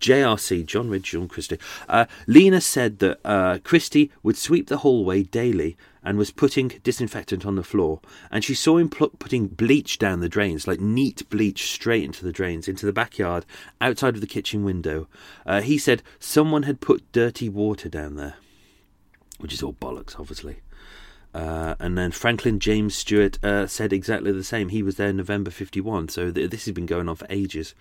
JRC, John Ridge, John Christie. Uh, Lena said that uh, Christie would sweep the hallway daily and was putting disinfectant on the floor. And she saw him pl- putting bleach down the drains, like neat bleach straight into the drains, into the backyard, outside of the kitchen window. Uh, he said someone had put dirty water down there, which is all bollocks, obviously. Uh, and then Franklin James Stewart uh, said exactly the same. He was there November 51, so th- this has been going on for ages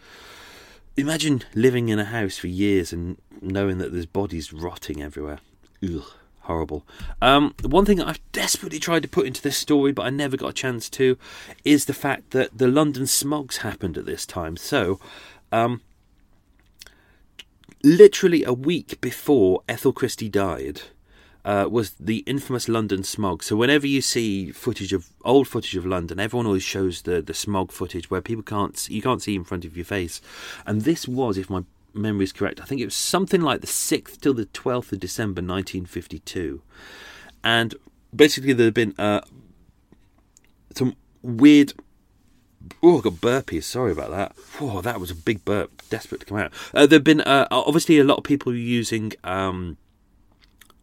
imagine living in a house for years and knowing that there's bodies rotting everywhere. Ugh, horrible. Um, one thing I've desperately tried to put into this story, but I never got a chance to, is the fact that the London smogs happened at this time. So, um, literally a week before Ethel Christie died, uh, was the infamous London smog. So whenever you see footage of old footage of London, everyone always shows the the smog footage where people can't you can't see in front of your face. And this was, if my memory is correct, I think it was something like the sixth till the twelfth of December, nineteen fifty two, and basically there had been uh, some weird. Oh, I got burpees. Sorry about that. Oh, that was a big burp. Desperate to come out. Uh, there've been uh, obviously a lot of people using um,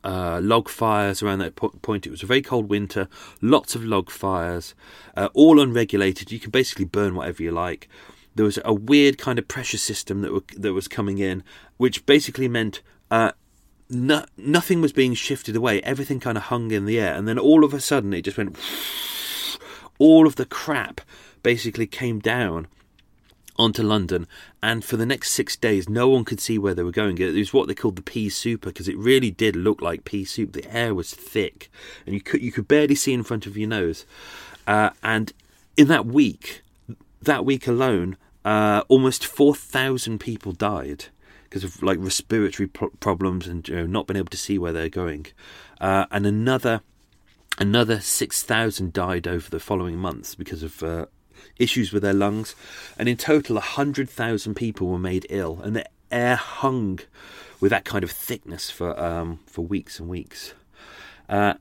uh, log fires around that point. It was a very cold winter, lots of log fires, uh, all unregulated. You can basically burn whatever you like. There was a weird kind of pressure system that were, that was coming in, which basically meant uh, no, nothing was being shifted away. Everything kind of hung in the air, and then all of a sudden it just went. All of the crap basically came down onto London, and for the next six days, no one could see where they were going. It was what they called the pea souper because it really did look like pea soup. The air was thick, and you could you could barely see in front of your nose. Uh, and in that week, that week alone, uh, almost four thousand people died because of like respiratory pro- problems and you know, not being able to see where they're going, uh, and another another six thousand died over the following months because of uh, issues with their lungs, and in total, 100,000 people were made ill, and the air hung with that kind of thickness for um, for weeks and weeks. Uh,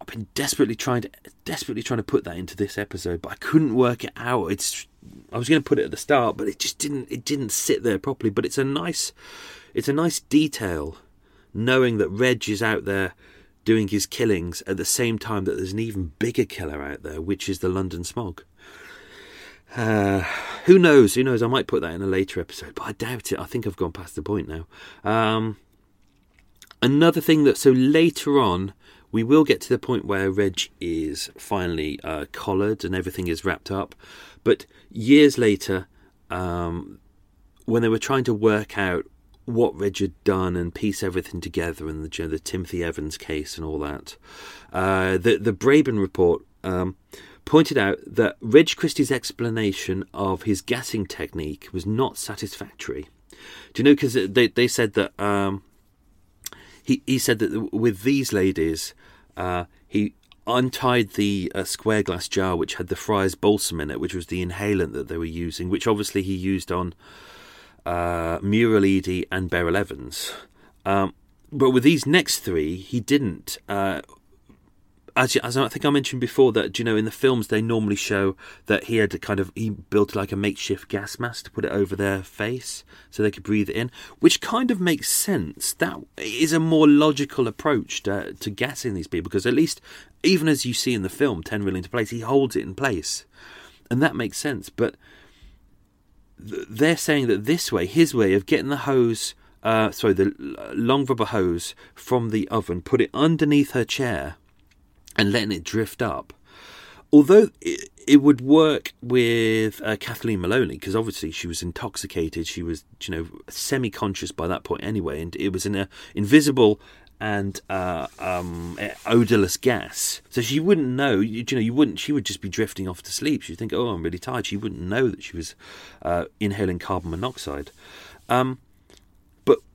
I've been desperately trying to desperately trying to put that into this episode, but I couldn't work it out. It's I was going to put it at the start, but it just didn't it didn't sit there properly. But it's a nice it's a nice detail knowing that Reg is out there doing his killings at the same time that there's an even bigger killer out there, which is the London smog. Uh, who knows? Who knows? I might put that in a later episode, but I doubt it. I think I've gone past the point now. Um, another thing that so later on we will get to the point where Reg is finally uh, collared and everything is wrapped up, but years later, um, when they were trying to work out what Reg had done and piece everything together and the, the Timothy Evans case and all that, uh, the the Brabin report. Um, pointed out that Reg Christie's explanation of his gassing technique was not satisfactory. Do you know? Because they they said that um, he he said that with these ladies, uh, he untied the uh, square glass jar which had the friar's balsam in it, which was the inhalant that they were using, which obviously he used on uh, Muriel Eady and Beryl Evans. Um, but with these next three, he didn't. Uh, as, as I think I mentioned before, that you know in the films they normally show that he had kind of he built like a makeshift gas mask to put it over their face so they could breathe it in, which kind of makes sense. That is a more logical approach to, to gassing these people because at least even as you see in the film, ten Rillington Place, he holds it in place, and that makes sense. But they're saying that this way, his way of getting the hose, uh, sorry, the long rubber hose from the oven, put it underneath her chair, and letting it drift up. Although it, it would work with uh, Kathleen Maloney, because obviously she was intoxicated, she was, you know, semi-conscious by that point anyway, and it was in a invisible and uh, um, odorless gas. So she wouldn't know. You, you, know, you wouldn't. She would just be drifting off to sleep. She'd think, "Oh, I'm really tired." She wouldn't know that she was uh, inhaling carbon monoxide. Um,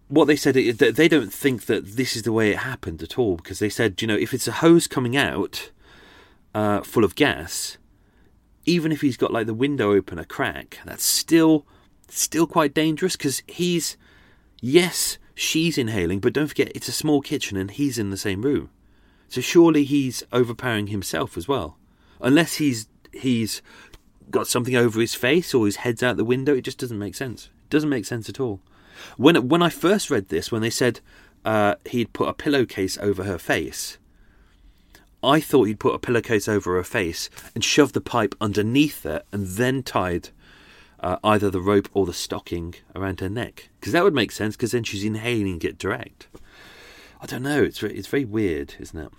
what they said, is they don't think that this is the way it happened at all because they said, you know, if it's a hose coming out uh, full of gas, even if he's got like the window open, a crack, that's still still quite dangerous because he's yes she's inhaling, but don't forget it's a small kitchen and he's in the same room. So surely he's overpowering himself as well. Unless he's he's got something over his face or his head's out the window, it just doesn't make sense. It doesn't make sense at all. When when I first read this, when they said uh, he'd put a pillowcase over her face, I thought he'd put a pillowcase over her face and shoved the pipe underneath it and then tied uh, either the rope or the stocking around her neck because that would make sense because then she's inhaling it direct. I don't know. It's it's very weird, isn't it?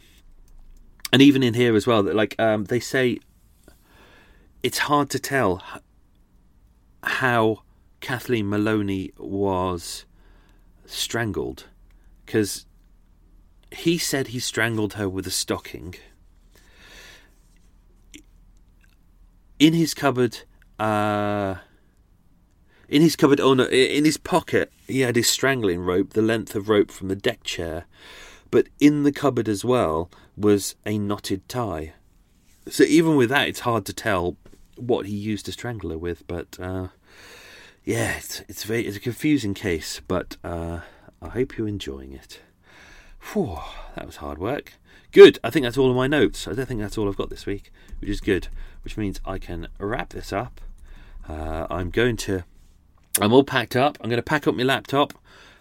And even in here as well, that like um, they say, it's hard to tell how Kathleen Maloney was strangled because he said he strangled her with a stocking. In his cupboard, uh, in his cupboard, oh no, in his pocket, he had his strangling rope, the length of rope from the deck chair. But in the cupboard as well was a knotted tie. So even with that, it's hard to tell what he used to strangle her with. But uh, yeah, it's it's very it's a confusing case. But uh, I hope you're enjoying it. Whew, that was hard work. Good. I think that's all of my notes. I don't think that's all I've got this week, which is good. Which means I can wrap this up. Uh, I'm going to I'm all packed up. I'm going to pack up my laptop.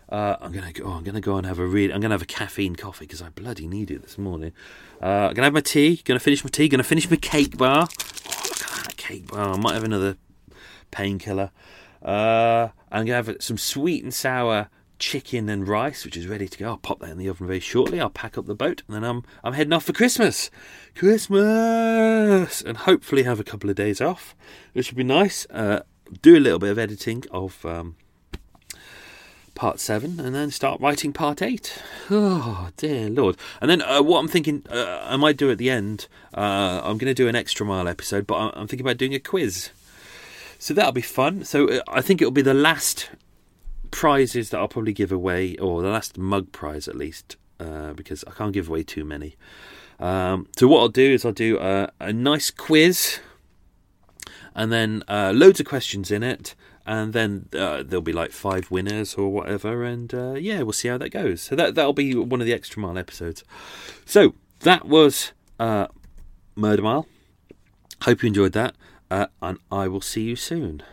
Uh, I'm gonna go. Oh, I'm gonna go and have a read. I'm gonna have a caffeine coffee because I bloody need it this morning. Uh, I'm gonna have my tea. Gonna finish my tea. Gonna finish my cake bar. Oh, look at that cake bar. I might have another painkiller. Uh, I'm gonna have some sweet and sour chicken and rice, which is ready to go. I'll pop that in the oven very shortly. I'll pack up the boat and then I'm I'm heading off for Christmas. Christmas, and hopefully have a couple of days off, which would be nice. Uh, do a little bit of editing of um, part seven, and then start writing part eight. Oh dear lord! And then uh, what I'm thinking, uh, I might do at the end. Uh, I'm going to do an extra mile episode, but I'm thinking about doing a quiz. So that'll be fun. So uh, I think it'll be the last prizes that I'll probably give away, or the last mug prize at least, uh, because I can't give away too many. Um, so what I'll do is I'll do a, a nice quiz and then uh, loads of questions in it, and then uh, there'll be like five winners or whatever, and uh, yeah, we'll see how that goes. So that that'll be one of the extra mile episodes. So that was uh, Murder Mile. Hope you enjoyed that, uh, and I will see you soon.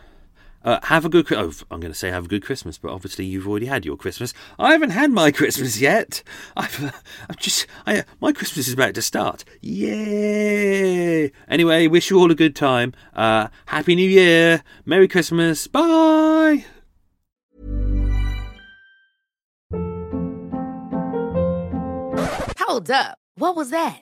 Uh, have a good. Oh, I'm going to say have a good Christmas, but obviously you've already had your Christmas. I haven't had my [LAUGHS] Christmas yet. I've, uh, I've just. I, uh, my Christmas is about to start. Yay! Anyway, wish you all a good time. Uh, Happy New Year. Merry Christmas. Bye. Hold up. What was that?